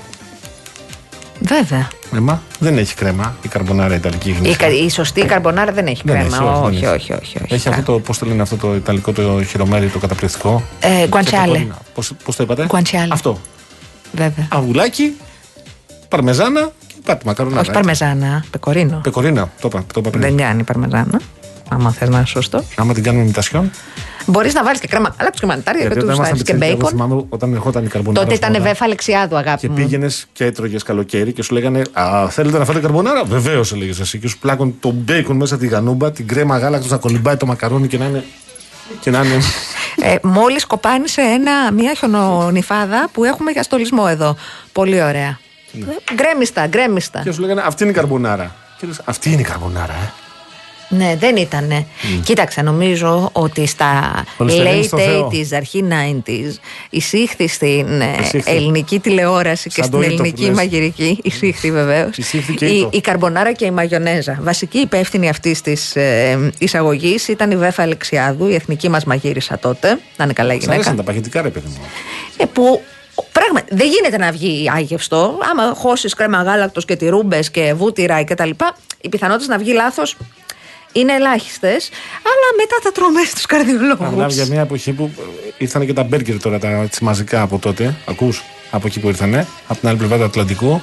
Βέβαια. Έμα, δεν έχει κρέμα η καρμπονάρα ιταλική Η, γνήσια. κα- η σωστή καρμπονάρα δεν έχει Δεν κρέμα. έχει, όχι, όχι, δεν όχι, όχι, όχι. Έχει αυτό το, πώς το λένε αυτό το ιταλικό το χειρομέρι, το καταπληκτικό; Ε, γκουαντσιάλε. Πώς το είπατε, Γκουαντσιάλε. Αυτό. Βέβαια. Αυγουλάκι, παρμεζάνα και πάτη μακαρονάρα. όχι παρμεζάνα, πεκορίνο. Πεκορίνα, το είπα, το είπα πριν. Δεν κάνει παρμεζάνα. Άμα θες να είναι σωστό. Άμα την κάνουμε ημιτασιόν. Μπορείς να βάλεις και κρέμα. Αλλά του κρεμαντάρια Γιατί του όταν ήμασταν βάζεις και πιτσιρίκια, εγώ μπέικον. θυμάμαι όταν ερχόταν η καρμπονάρα. Τότε στην ήταν ώρα βέφα Αλεξιάδου, αγάπη Και μου. πήγαινες και έτρωγες καλοκαίρι και σου λέγανε Α, θέλετε να φάτε καρμπονάρα; Βεβαίως, έλεγες εσύ. Και σου πλάκουν το μπέικον μέσα τη γανούμπα, την κρέμα γάλακτος να κολυμπάει το μακαρόνι και να είναι. Και να είναι. Ε, Μόλις κοπάνισε ένα, μια χιονονιφάδα που έχουμε για στολισμό εδώ. Πολύ ωραία. Ε, Γκρέμιστα, γκρέμιστα. Ναι. και σου λέγανε Αυτή είναι η καρμπονάρα. Και λες, Αυτή είναι η καρμπονάρα, ε. Ναι, δεν ήτανε. Κοίταξε, νομίζω ότι στα Πολυστερίνη late στο Θεό. 80s, αρχή 90s, εισήχθη στην ε, Εισήχθη. ελληνική τηλεόραση και Σαν στην το Ήτο που ελληνική λες. μαγειρική. Εισήχθη βεβαίως. Εισήχθη και η, Ήτο. η καρμπονάρα και η μαγιονέζα. Βασική υπεύθυνη αυτής της ε, εισαγωγής ήταν η Βέφα Αλεξιάδου, η εθνική μας μαγείρισα τότε. Να είναι καλά η Σ' αρέσαν γυναίκα. τα παγετικά, ρε παιδί μου. Ε, που πράγμα, δεν γίνεται να βγει άγευστο. Άμα χώσεις κρέμα γάλακτος και τυρούμπες και βούτυρα κτλ., οι πιθανότητες να βγει λάθος είναι ελάχιστες. Αλλά μετά τα τρώμε στους Να μιλάμε καρδιολόγου. για μια εποχή που ε, ήρθαν και τα μπέργκερ τώρα τα έτσι, μαζικά από τότε. Ακούς από εκεί που ήρθανε, από την άλλη πλευρά του Ατλαντικού.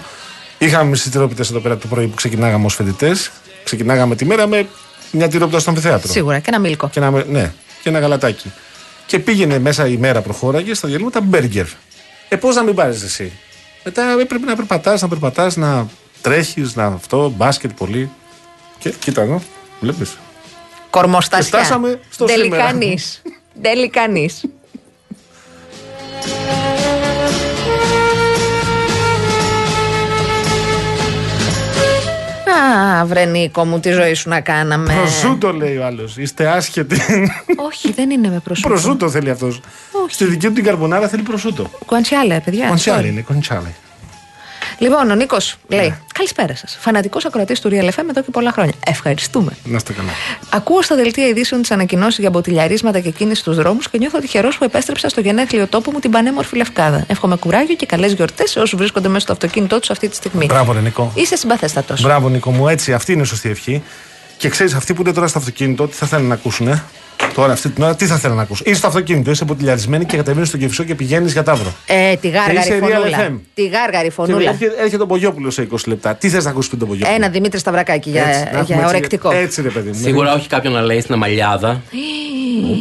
Είχαμε εμεί τι τυρόπιτες εδώ πέρα το πρωί που ξεκινάγαμε ως φοιτητές. Ξεκινάγαμε τη μέρα με μια τυρόπιτα στο αμφιθέατρο. Σίγουρα και ένα μίλκο. Και ένα, ναι, και ένα γαλατάκι. Και πήγαινε μέσα η μέρα προχώραγε στα διαλύματα μπέργκερ. Ε, πώς να μην πάρεις εσύ; Μετά έπρεπε να περπατάς, να περπατάς, να τρέχεις, να αυτό, μπάσκετ πολύ. Και κοίτα εδώ, βλέπεις. Κορμοστασιά. Και φτάσαμε στο σήμερα. Τελικανή. Τελικανή. Α, βρε Νίκο μου, τι ζωή σου να κάναμε. Προσούτο λέει ο άλλος. Είστε άσχετοι. Όχι, δεν είναι με προσούτο. προσούτο θέλει αυτός. Στη δική του την καρμπονάρα θέλει προσούτο. Κουαντσιάλε, παιδιά. Κοντσάλι sorry. είναι, κοντσάλι. Λοιπόν, ο Νίκος λέει: Ναι. Καλησπέρα σας. Φανατικός ακροατής του Real FM εδώ και πολλά χρόνια. Ευχαριστούμε. Να είστε καλά. Ακούω στα δελτία ειδήσεων τις ανακοινώσεις για μποτιλιαρίσματα και κίνηση στους δρόμους και νιώθω τυχερός που επέστρεψα στο γενέθλιο τόπο μου την πανέμορφη Λευκάδα. Εύχομαι κουράγιο και καλές γιορτές σε όσους βρίσκονται μέσα στο αυτοκίνητό τους αυτή τη στιγμή. Μπράβο, ρε Νικό. Είσαι συμπαθέστατος. Μπράβο, Νικό μου, έτσι, αυτή είναι η σωστή ευχή. Και ξέρεις, αυτοί που είναι τώρα στο αυτοκίνητο, τι θα θέλουν να ακούσουν, ε; Τώρα, αυτή την ώρα, τι θα θέλουν να ακούσουν. Είσαι στο αυτοκίνητο, είσαι ποτηλιαρισμένη και κατεβαίνεις στο κεφισό και πηγαίνεις για τάβρο. Ε, τη Και γάργαρη είσαι Real φωνούλα. FM. Τη γάργαρη Και φωνούλα. έρχεται, έρχεται ο Μπογιόπουλος σε 20 λεπτά. Τι θες να ακούσεις πριν τον Μπογιόπουλο; Ένα Δημήτρη Σταυρακάκη για, Έτσι, να έχουμε για έτσι- ορεκτικό. Έτσι, ρε παιδί μου. Σίγουρα όχι κάποιον να λέει στην αμαλιάδα.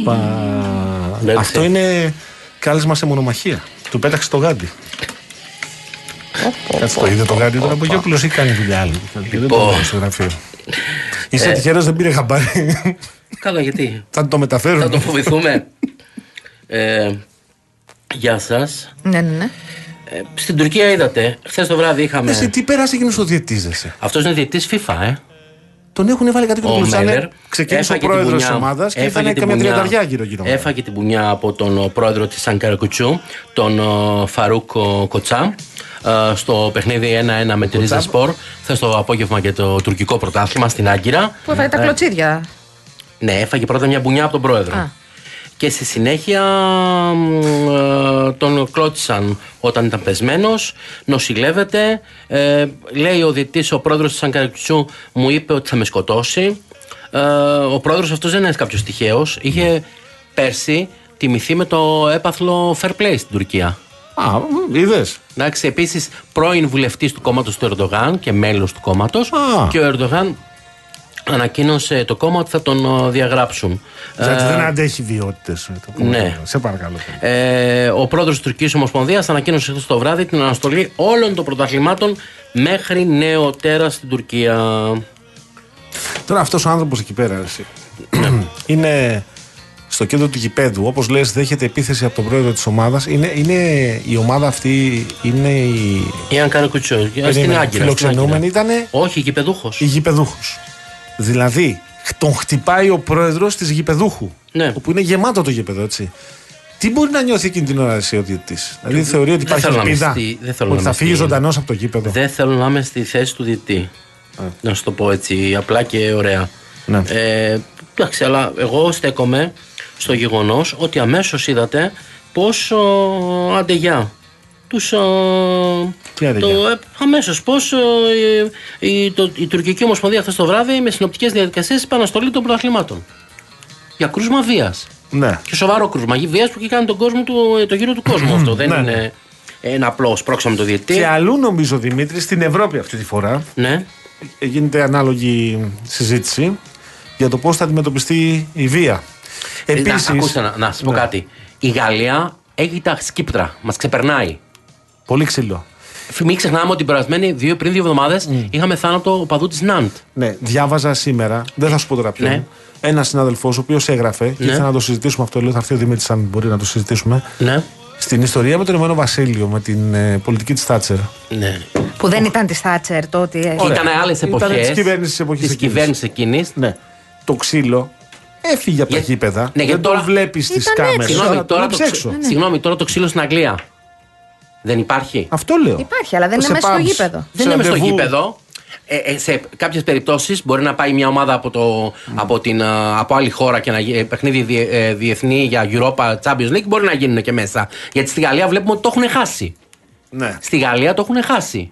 Οπα. Δεν Αυτό ξέρω. είναι κάλεσμα σε μονομαχία. Του πέταξε το γάντι. Κάτσε το είδε το γάντι τώρα. Ο Μπογιόπουλος έχει κάνει δουλειά άλλη. Δεν το Λοιπόν. βλέπω στο γραφείο. Είσαι Ε. τυχερός, δεν πήρε χαμπάρι. Καλά, γιατί; Θα το μεταφέρουν. Θα το φοβηθούμε. ε, γεια σας. Ναι, ναι, ναι. Ε, στην Τουρκία είδατε, χθες το βράδυ είχαμε. Εσύ τι πέρασε έγινε στο διαιτής, Αυτός είναι διαιτητή FIFA, ε. Τον έχουν βάλει κάτι Ο κοντά Μέλλερ. Ξεκίνησε ο Έφαγε την πρόεδρος της μπουνιά- ομάδας και έφαγε ήταν την καμιά μπουνιά- τριανταριά γύρω-γύρω. Έφαγε την πουνιά από τον ο, πρόεδρο της Αγκαρακουτσού, τον ο, Φαρούκ ο, Κοτσά. ε, στο παιχνίδι 1-1 με τη Ρίζα Σπορ. Χθες το απόγευμα και το τουρκικό πρωτάθλημα στην Άγκυρα. Που έφαγε τα Ε, κλωτσίδια. Ναι, έφαγε πρώτα μια μπουνιά από τον πρόεδρο. Α. Και στη συνέχεια μ, ε, τον κλώτσισαν όταν ήταν πεσμένος, νοσηλεύεται. Ε, λέει ο διετής, ο πρόεδρος της Ανκαρικτσού μου είπε ότι θα με σκοτώσει. Ε, ο πρόεδρος αυτός δεν είναι κάποιος τυχαίος. Είχε πέρσι τιμηθεί με το έπαθλο fair play στην Τουρκία. Α, είδες. Εντάξει, επίσης πρώην βουλευτής του κόμματος του Ερντογάν και μέλος του κόμματος. Α. Και ο Ερντογάν ανακοίνωσε το κόμμα ότι θα τον ε, διαγράψουν. Γιατί Ε, δεν αντέχει ιδιότητες. ναι. Σε παρακαλώ. ε, ο πρόεδρος της Τουρκικής Ομοσπονδίας ανακοίνωσε χθες το βράδυ την αναστολή όλων των πρωταθλημάτων μέχρι νεοτέρα στην Τουρκία. Τώρα αυτός ο άνθρωπος εκεί πέρα, εσύ, είναι στο κέντρο του γηπέδου. Όπως λες, δέχεται επίθεση από τον πρόεδρο της ομάδας. Είναι, είναι η ομάδα αυτή, είναι η. Η Ανκάρα Κουτσό, στην Περίμενε, Άγκυρα. Φιλοξενούμενη ήταν Όχι, γηπεδούχος. η γηπεδούχος. Δηλαδή, τον χτυπάει ο πρόεδρος της γηπεδούχου. Ναι. Όπου είναι γεμάτο το γήπεδο, έτσι. Τι μπορεί να νιώθει εκείνη την ώρα εσύ ο διαιτητή. Δηλαδή θεωρεί ότι Δεν υπάρχει θέλω να είμαι ελπίδα στη- δεν θέλω ότι να θα είμαι φύγει στη- ζωντανός από το γήπεδο; Δεν θέλω να είμαι στη θέση του διετή. Να σου το πω έτσι απλά και ωραία. Ναι. Ε, εντάξει, αλλά εγώ στέκομαι στο γεγονός ότι αμέσως είδατε πόσο αντεγιά. Τους, α, Τι αντεγιά; το, ε, αμέσως πώς ε, η, η- το- η τουρκική ομοσπονδία χθες το βράδυ με συνοπτικές διαδικασίες είπε αναστολή των πρωταθλημάτων. Για κρούσμα βίας. Ναι. Και σοβαρό κρούσμα βίας που και κάνει τον κόσμο του, το γύρο του κόσμου αυτό. Δεν Ναι, ναι. είναι ένα απλό σπρώξαμε το διετή. Και αλλού νομίζω Δημήτρης, στην Ευρώπη αυτή τη φορά Ναι. γίνεται ανάλογη συζήτηση για το πώς θα αντιμετωπιστεί η βία. Επίσης, Επίση. να, ακούστε, να, να σας πω Ναι. κάτι. Η Γαλλία έχει τα σκύπτρα. Μας ξεπερνάει. Πολύ ξύλο. Φ- Μην ξεχνάμε ότι την περασμένη δύο, πριν δύο εβδομάδες είχαμε θάνατο οπαδού της Ναντ. Ναι, διάβαζα σήμερα, δεν θα σου πω τώρα ποιον. Ναι. Ένα συνάδελφό, ο οποίος έγραφε, και Ναι. ήθελα να το συζητήσουμε αυτό, λέω θα έρθει ο Δημήτρης, αν μπορεί να το συζητήσουμε. Ναι. Στην ιστορία με τον Ηνωμένο Βασίλειο, με την ε, πολιτική της Θάτσερ. ναι. Που δεν ήταν της Θάτσερ τότε. ε. Ήταν άλλες Ήταν εποχές. της κυβέρνησης της εποχής Της εκείνης. κυβέρνησης εκείνης. Ναι. Το ξύλο έφυγε από τα Για- γήπεδα. Ναι, δεν γιατί το τώρα- βλέπεις στι Ήταν κάμερες. έξω. Συγγνώμη, το τώρα το, βλέπεις ξύ- έξω. συγγνώμη, τώρα το ξύλο στην Αγγλία. Δεν υπάρχει; Αυτό λέω. Υπάρχει, αλλά δεν Σε είναι μέσα στο pubs. γήπεδο. Δεν είναι μες στο ραντεβού. γήπεδο. Ε, ε, σε κάποιες περιπτώσεις μπορεί να πάει μια ομάδα από, το, από, την, α, από άλλη χώρα και να γίνει παιχνίδι διε- ε, διεθνή για Europa Champions League. Μπορεί να γίνουν και μέσα. Γιατί στη Γαλλία βλέπουμε ότι το έχουν χάσει. Ναι. Στη Γαλλία το έχουν χάσει.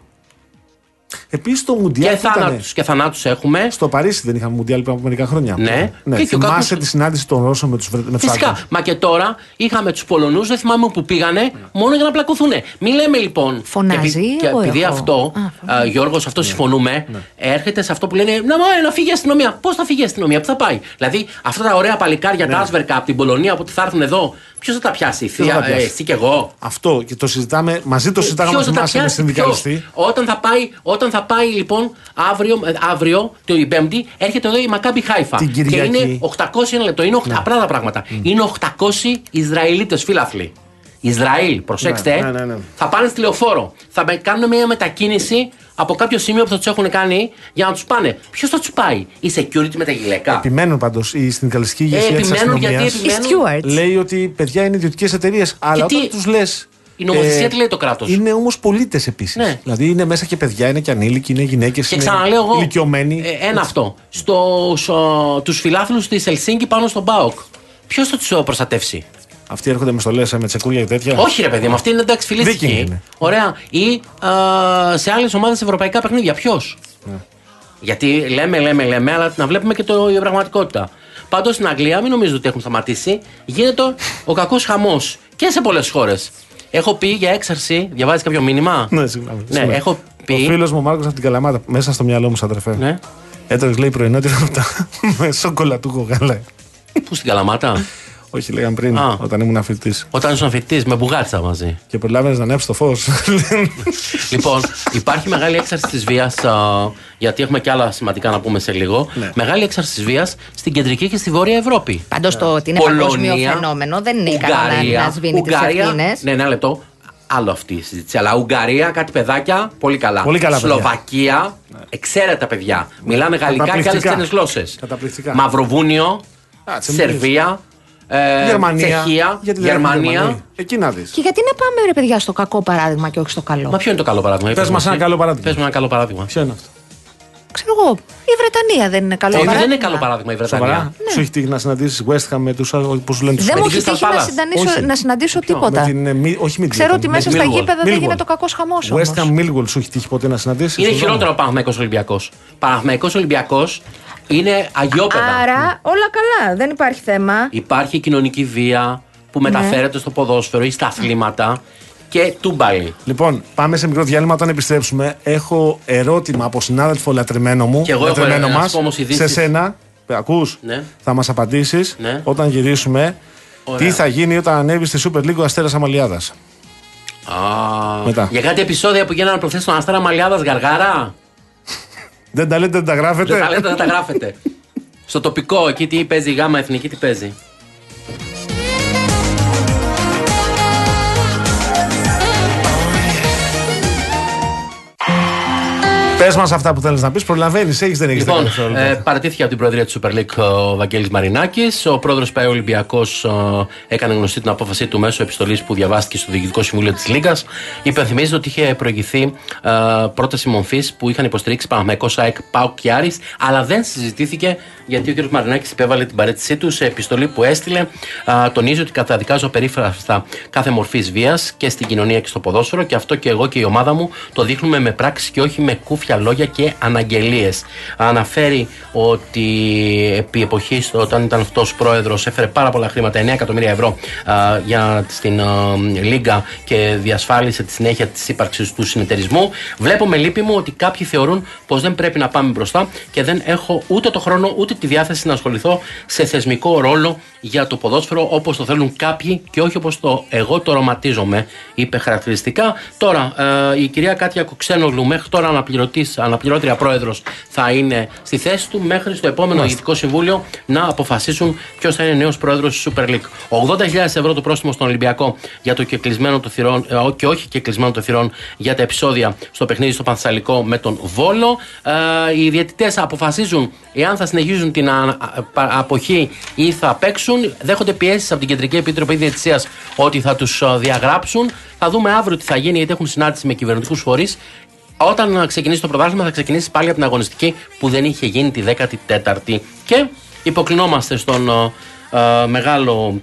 Επίσης το Και Μουντιάλ που ήταν- θάνατου και θανάτους έχουμε. Στο Παρίσι δεν είχαμε Μουντιάλ πριν από μερικά χρόνια. Ναι. ναι. Και- και ο Θυμάσαι κάποιος- τη συνάντηση των Ρώσων με τους με τους Φυσικά. Άγγλους. Μα και τώρα είχαμε τους Πολωνούς, δεν θυμάμαι που πήγανε, μόνο για να πλακωθούν. Μην λέμε λοιπόν. Φωνάζει Και, επει- και εγώ επειδή έχω. αυτό, Α, α, Γιώργος, σε αυτό συμφωνούμε, έρχεται σε αυτό που λένε Να, μα, να φύγει η αστυνομία. Πώς θα φύγει η αστυνομία, πού θα πάει. Δηλαδή αυτά τα ωραία παλικάρια, τα άσβερκα από την Πολωνία που θα έρθουν εδώ, ποιος θα τα πιάσει, η Ποιος θα θεία, τα πιάσει; ε, εσύ και εγώ; Αυτό και το συζητάμε, μαζί το συζητάμε Ποιος με θα τα θυμάσαι με πιάσει, συνδικαλιστή. ποιος; Όταν θα πάει, όταν θα πάει λοιπόν αύριο, ε, αύριο το η Πέμπτη, έρχεται εδώ η Μακάμπι Χάιφα. Την και Κυριακή. είναι 800 ένα λεπτό. Είναι οχτα- απλά τα πράγματα. Είναι 800 Ισραηλίτες φίλαθλοι. Ισραήλ, προσέξτε. Ναι, ε. ναι, ναι, ναι. Θα πάνε στη λεωφόρο. Θα με- κάνουν μια μετακίνηση από κάποιο σημείο που θα τους έχουν κάνει για να τους πάνε. Ποιος θα τους πάει, η security με τα γυλαίκα. Επιμένουν πάντως η συνδικαλιστική Ε, ηγεσία της επιμένουν γιατί αστυνομία. Οι επιμένουν. stewards. Λέει ότι παιδιά είναι ιδιωτικές εταιρείες. Αλλά τι- όταν τους λες. Η νομοθεσία τι λέει το κράτος; Είναι όμως πολίτες επίσης. Ναι. Δηλαδή είναι μέσα και παιδιά, είναι και ανήλικοι, είναι γυναίκες. Και ξαναλέω εγώ. Ηλικιωμένοι. ε, ένα αυτό. Στους, α, τους φιλάθλους της Ελσίνκη πάνω στον ΠΑΟΚ. Ποιος θα τους προστατεύσει; Αυτοί έρχονται με στολές με τσεκούρια και τέτοια. Όχι, ρε παιδί μου, αυτή είναι εντάξει Viking φιλίστικη. είναι. Ωραία. Ή α, σε άλλες ομάδες ευρωπαϊκά παιχνίδια. Ποιος; Ναι. Γιατί λέμε, λέμε, λέμε, αλλά να βλέπουμε και το, η πραγματικότητα. Πάντως στην Αγγλία, μην νομίζετε ότι έχουν σταματήσει. Γίνεται ο κακός χαμός και σε πολλές χώρες. Έχω πει για έξαρση, διαβάζεις κάποιο μήνυμα; Ναι, συγγνώμη. Ναι, συγγνώμη. έχω Ο πει. φίλος μου ο Μάρκος από την Καλαμάτα, μέσα στο μυαλό μου, σαν αδερφέ. Ναι. Έτρεξε λέει πρωινότητα από τα με σοκολατούχο γάλα. Πού στην Καλαμάτα; Όχι, λέγαμε πριν, Α. όταν ήμουν φοιτητή. Όταν ήσουν φοιτητή με μπουγάτσα μαζί. Και προλάβαινε να ανέψει το φως. λοιπόν, υπάρχει μεγάλη έξαρση της βίας, γιατί έχουμε και άλλα σημαντικά να πούμε σε λίγο. Ναι. Μεγάλη έξαρση της βίας στην κεντρική και στη βόρεια Ευρώπη. Πάντως το ότι είναι παγκόσμιο φαινόμενο δεν είναι καλά να, να σβήνει τις Ουγγαρία, ευθύνες. Ναι, ένα λεπτό. Άλλο αυτή η συζήτηση. Αλλά Ουγγαρία, κάτι παιδάκια, πολύ καλά. Πολύ καλά παιδιά. Σλοβακία, εξαίρετα παιδιά. Μιλάνε γαλλικά και άλλες Καταπληκτικά. ξένες γλώσσες. Καταπληκτικά. Μαυροβούνιο, Α, τσεμπλής. Σερβία, ε, Γερμανία. Τσεχία, Γιατί δεν έχουμε Γερμανία; Γερμανία. Εκεί να δεις. Και γιατί να πάμε, ρε παιδιά, στο κακό παράδειγμα και όχι στο καλό; Μα ποιο είναι το καλό παράδειγμα; Πες μας ένα καλό παράδειγμα. Πες μου ένα καλό παράδειγμα. Ποιο είναι αυτό; Ξέρω εγώ, η Βρετανία δεν είναι καλό Όχι, παράδειγμα. δεν είναι καλό παράδειγμα η Βρετανία. Σοβαρά. Σου έχει τύχει να συναντήσεις West Ham με τους. Πώ σου λένε τους Δεν μου την έχει Crystal τύχει να, Palace. συναντήσω, Όχι. να συναντήσω Με τίποτα. την, ε, μη- όχι με Ξέρω ότι μέσα στα Millwall. γήπεδα δεν Millwall. γίνεται ο κακός χαμός West Ham Millwall σου έχει τύχει ποτέ να συναντήσεις. Είναι χειρότερο ο Παναθυμαϊκό Ολυμπιακός. Παναθυμαϊκό Ολυμπιακός είναι αγιόπεδα. Άρα όλα καλά, δεν υπάρχει θέμα. Υπάρχει κοινωνική βία που Ναι. μεταφέρεται στο ποδόσφαιρο ή στα αθλήματα και τούμπαλι. Λοιπόν, πάμε σε μικρό διάλειμμα όταν επιστρέψουμε. Έχω ερώτημα από συνάδελφο λατρεμένο μου. Και εγώ έχω λατρεμένο ένα, να μας, σου πω όμως ειδήσεις. σε σένα. Ακούς, Ναι. θα μας απαντήσεις Ναι. όταν γυρίσουμε Ωραία. τι θα γίνει όταν ανέβεις στη Super League ο Αστέρας Αμαλιάδας; Α, Μετά. Για κάτι επεισόδια που γίνανε προχθές στον Αστέρα Μαλιάδα Γαργάρα; Δεν τα λέτε, δεν τα γράφετε. Δεν τα λέτε, δεν τα γράφετε. Στο τοπικό, εκεί τι παίζει η γάμα εθνική, τι παίζει; Πες μας αυτά που θέλεις να πεις. Προλαβαίνεις, έχεις δεν έχεις Λοιπόν, ε, παρατήθηκε από την Προεδρία τη Super League ο Βαγγέλης Μαρινάκης. Ο πρόεδρος ΠαΕ Ολυμπιακός έκανε γνωστή την απόφασή του μέσω επιστολής που διαβάστηκε στο Διοικητικό Συμβούλιο της Λίγκα. Υπενθυμίζεται ότι είχε προηγηθεί ε, πρόταση μορφή που είχαν υποστηρίξει Παναμαϊκό ΑΕΚ, ΠΑΟΚ και Άρης, αλλά δεν συζητήθηκε γιατί ο κ. Μαρινάκης υπέβαλε την παρέτησή του σε επιστολή που έστειλε. Ε, τονίζει ότι καταδικάζω περίφραστα κάθε μορφής βίας και στην κοινωνία και στο ποδόσφαιρο και αυτό και εγώ και η ομάδα μου το δείχνουμε με πράξη και όχι με κούφια λόγια και αναγγελίες. Αναφέρει ότι επί εποχής όταν ήταν αυτός πρόεδρος έφερε πάρα πολλά χρήματα, 9 εκατομμύρια ευρώ α, για στην α, Λίγκα και διασφάλισε τη συνέχεια της ύπαρξης του συνεταιρισμού. Βλέπω με λύπη μου ότι κάποιοι θεωρούν πως δεν πρέπει να πάμε μπροστά και δεν έχω ούτε το χρόνο ούτε τη διάθεση να ασχοληθώ σε θεσμικό ρόλο για το ποδόσφαιρο όπως το θέλουν κάποιοι και όχι όπως το εγώ το οραματίζομαι, είπε χαρακτηριστικά. Τώρα, ε, η κυρία Κάτια Κουξένογλου, μέχρι τώρα αναπληρωτής, αναπληρώτρια πρόεδρος, θα είναι στη θέση του μέχρι στο επόμενο Διοικητικό Συμβούλιο να αποφασίσουν ποιος θα είναι νέος πρόεδρος της Super League. 80.000 ευρώ το πρόστιμο στον Ολυμπιακό για το κεκλεισμένο των θυρών, ε, και όχι κεκλεισμένο των θυρών για τα επεισόδια στο παιχνίδι στο Πανθεσσαλικό με τον Βόλο. Ε, οι διαιτητές αποφασίζουν εάν θα συνεχίζουν την α- α- πα- αποχή ή θα παίξουν. Δέχονται πιέσεις από την Κεντρική Επιτροπή Διαιτησίας ότι θα τους διαγράψουν. Θα δούμε αύριο τι θα γίνει γιατί έχουν συνάντηση με κυβερνητικούς φορείς. Όταν ε, ξεκινήσει το πρωτάθλημα θα ξεκινήσει πάλι από την αγωνιστική που δεν είχε γίνει τη 14η. Και υποκλεινόμαστε στον ε, ε, μεγάλο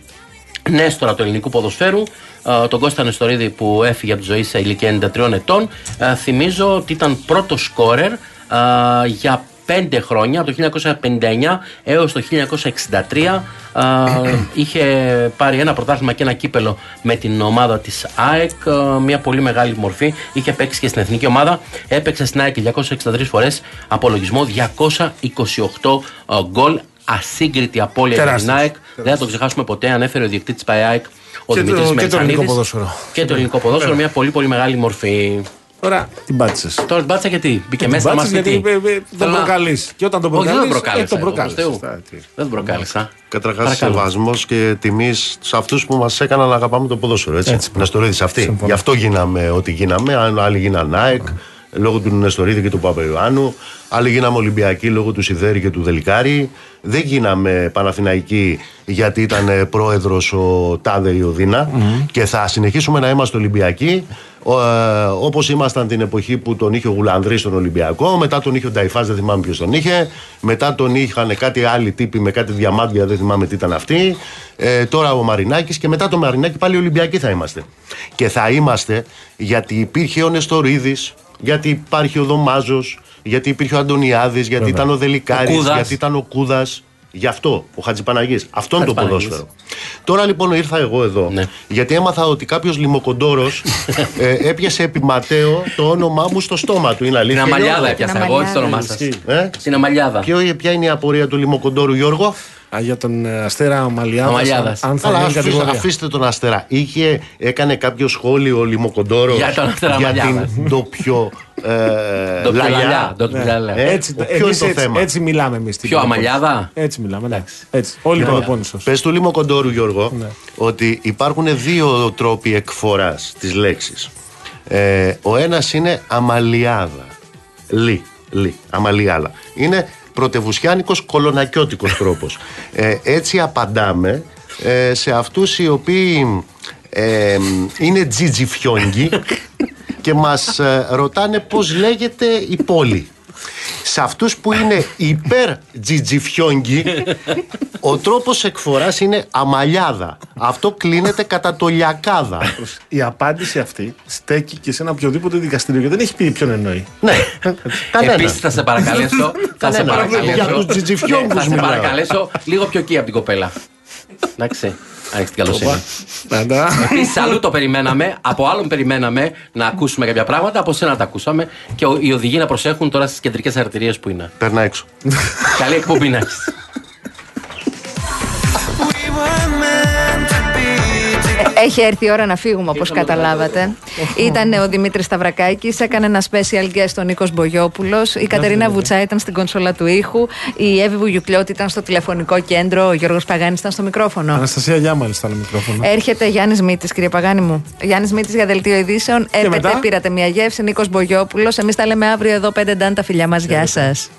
Νέστορα του ελληνικού ποδοσφαίρου, ε, τον Κώστα Νεστορίδη που έφυγε από τη ζωή σε ηλικία 93 ετών. Ε, θυμίζω ότι ήταν πρώτος σκόρερ ε, για πέντε χρόνια, από το 1959 έως το 1963. Ε, είχε πάρει ένα πρωτάθλημα και ένα κύπελο με την ομάδα της ΑΕΚ, ε, μια πολύ μεγάλη μορφή. Είχε παίξει και στην εθνική ομάδα. Έπαιξε στην ΑΕΚ 263 φορές, απολογισμό 228 ε, γκολ. Ασύγκριτη απώλεια για την Τεράστιος. ΑΕΚ. Δεν θα το ξεχάσουμε ποτέ. Ανέφερε ο διοκτήτης τη ΠΑΕΑΕΚ, ο Και το- Δημήτρης και το Μελισανίδης. ελληνικό ποδόσφαιρο. Και το ελληνικό ποδόσφαιρο, μια πολύ πολύ μεγάλη μορφή. Τώρα την πάτησες. Τώρα την πάτησα γιατί μπήκε Την μέσα να μας πάτησες γιατί, ε, ε, τον προκαλείς. Και όταν τον Όχι, δεν τον προκαλείς, ε, προκάλεσα. τον εγώ, προκάλεσες. προς Θεού. Στα- τι. Δεν τον προκάλεσα. Καταρχάς, Παρακαλώ. σεβασμός και τιμής σε αυτούς που μας έκαναν να αγαπάμε το ποδόσφαιρο. Έτσι. Έτσι. Νεστορίδη αυτοί. Συμφωνώ. Γι' αυτό γίναμε ό,τι γίναμε. Αν Άλλοι γίνανε ΑΕΚ λόγω του Νεστορίδη και του Παπαϊωάννου. Άλλοι γίναμε Ολυμπιακοί λόγω του Σιδέρη και του Δελικάρη. Δεν γίναμε Παναθηναϊκοί γιατί ήταν πρόεδρος ο Τάδε Ιωδίνα. Και θα συνεχίσουμε να είμαστε Ολυμπιακοί. Όπως ήμασταν την εποχή που τον είχε ο Γουλανδρής στον Ολυμπιακό, μετά τον είχε ο Νταϊφάς, δεν θυμάμαι ποιος τον είχε. Μετά τον είχαν κάτι άλλοι τύποι με κάτι διαμάντια, δεν θυμάμαι τι ήταν αυτοί. Ε, τώρα ο Μαρινάκης και μετά το Μαρινάκη πάλι Ολυμπιακοί θα είμαστε. Και θα είμαστε γιατί υπήρχε ο Νεστορίδης, γιατί υπάρχει ο Δωμάζος, γιατί υπήρχε ο Αντωνιάδης, γιατί ήταν ο Δελικάρης, Ο Κούδας. γιατί ήταν ο Κούδας. Γι' αυτό, ο Χατζηπαναγής. Αυτό είναι το Χατζηπαναγής. ποδόσφαιρο. Τώρα λοιπόν ήρθα εγώ εδώ, Ναι. γιατί έμαθα ότι κάποιος λιμοκοντόρος ε, έπιασε επί Ματέο το όνομά μου στο στόμα του. Είναι Την αλήθεια. αμαλιάδα Γιώργο; έπιασα Την εγώ, όχι το αμαλιάδα. όνομά σα. Ισχύει. Ε; Την αμαλιάδα. Ποιο, ποια είναι η απορία του λιμοκοντόρου Γιώργο; Α, για τον ε, Αστέρα Αμαλιάδας, Αμαλιάδας. Αν θα Αλλά γίνει αφήστε, κατηγορία. αφήστε τον Αστέρα. Είχε, έκανε κάποιο σχόλιο ο λιμοκοντόρος Για τον Αστέρα για Αμαλιάδας. την ντοπιο ε, Το πιο λαλιά. λαλιά, το πιο λαλιά. Ε, Έτσι, ποιο εμείς είναι το έτσι, θέμα; έτσι μιλάμε εμείς. Πιο αμαλιάδα; Έτσι μιλάμε, εντάξει. Έτσι. Όλοι οι Πελοπόννησος. Πες του Λιμοκοντόρου, Γιώργο, Ναι. ότι υπάρχουν δύο τρόποι εκφορά της λέξης. Ε, ο ένας είναι αμαλιάδα. Λι, λι, αμαλιάδα. Είναι πρωτευουσιάνικος κολονακιώτικος τρόπος. Ε, έτσι απαντάμε ε, σε αυτούς οι οποίοι ε, είναι τζιτζιφιόγγι και μας ε, ρωτάνε πώς λέγεται η πόλη. Σε αυτούς που είναι υπέρ τζιτζιφιόγγι ο τρόπος εκφοράς είναι αμαλιάδα. Αυτό κλείνεται κατά το λιακάδα. Η απάντηση αυτή στέκει και σε ένα οποιοδήποτε δικαστήριο γιατί δεν έχει πει ποιον εννοεί. Ναι, κανένα. Επίση θα σε παρακαλέσω. θα σε Κανένα. παρακαλέσω. Για τους τζιτζιφιόγκους Ναι, Θα σε μιλάω. παρακαλέσω λίγο πιο εκεί από την κοπέλα. Εντάξει. Αν έχει την καλοσύνη. Πάντα. Επίσης, αλλού το περιμέναμε, από άλλον περιμέναμε να ακούσουμε κάποια πράγματα, από σένα τα ακούσαμε και ο- οι οδηγοί να προσέχουν τώρα στις κεντρικές αρτηρίες που είναι. Περνά έξω. Καλή εκπομπή να έχεις. Έχει έρθει η ώρα να φύγουμε, όπως καταλάβατε. Ήταν ο Δημήτρης Σταυρακάκης, έκανε ένα special guest ο Νίκος Μπογιόπουλος. Η Κατερίνα Βουτσά ήταν στην κονσόλα του ήχου. Η Εύη Βουγιουκλιώτη ήταν στο τηλεφωνικό κέντρο. Ο Γιώργος Παγάνης ήταν στο μικρόφωνο. Αναστασία Γιάμαλη στα άλλα μικρόφωνα. Έρχεται Γιάννης Μήτης, κύριε Παγάνη μου. Γιάννης Μήτης για δελτίο ειδήσεων. Έρχεται, μετά; πήρατε μια γεύση. Νίκος Μπογιόπουλος. Εμείς τα λέμε αύριο εδώ 5 ντάν τα φιλιά μας. Γεια σας.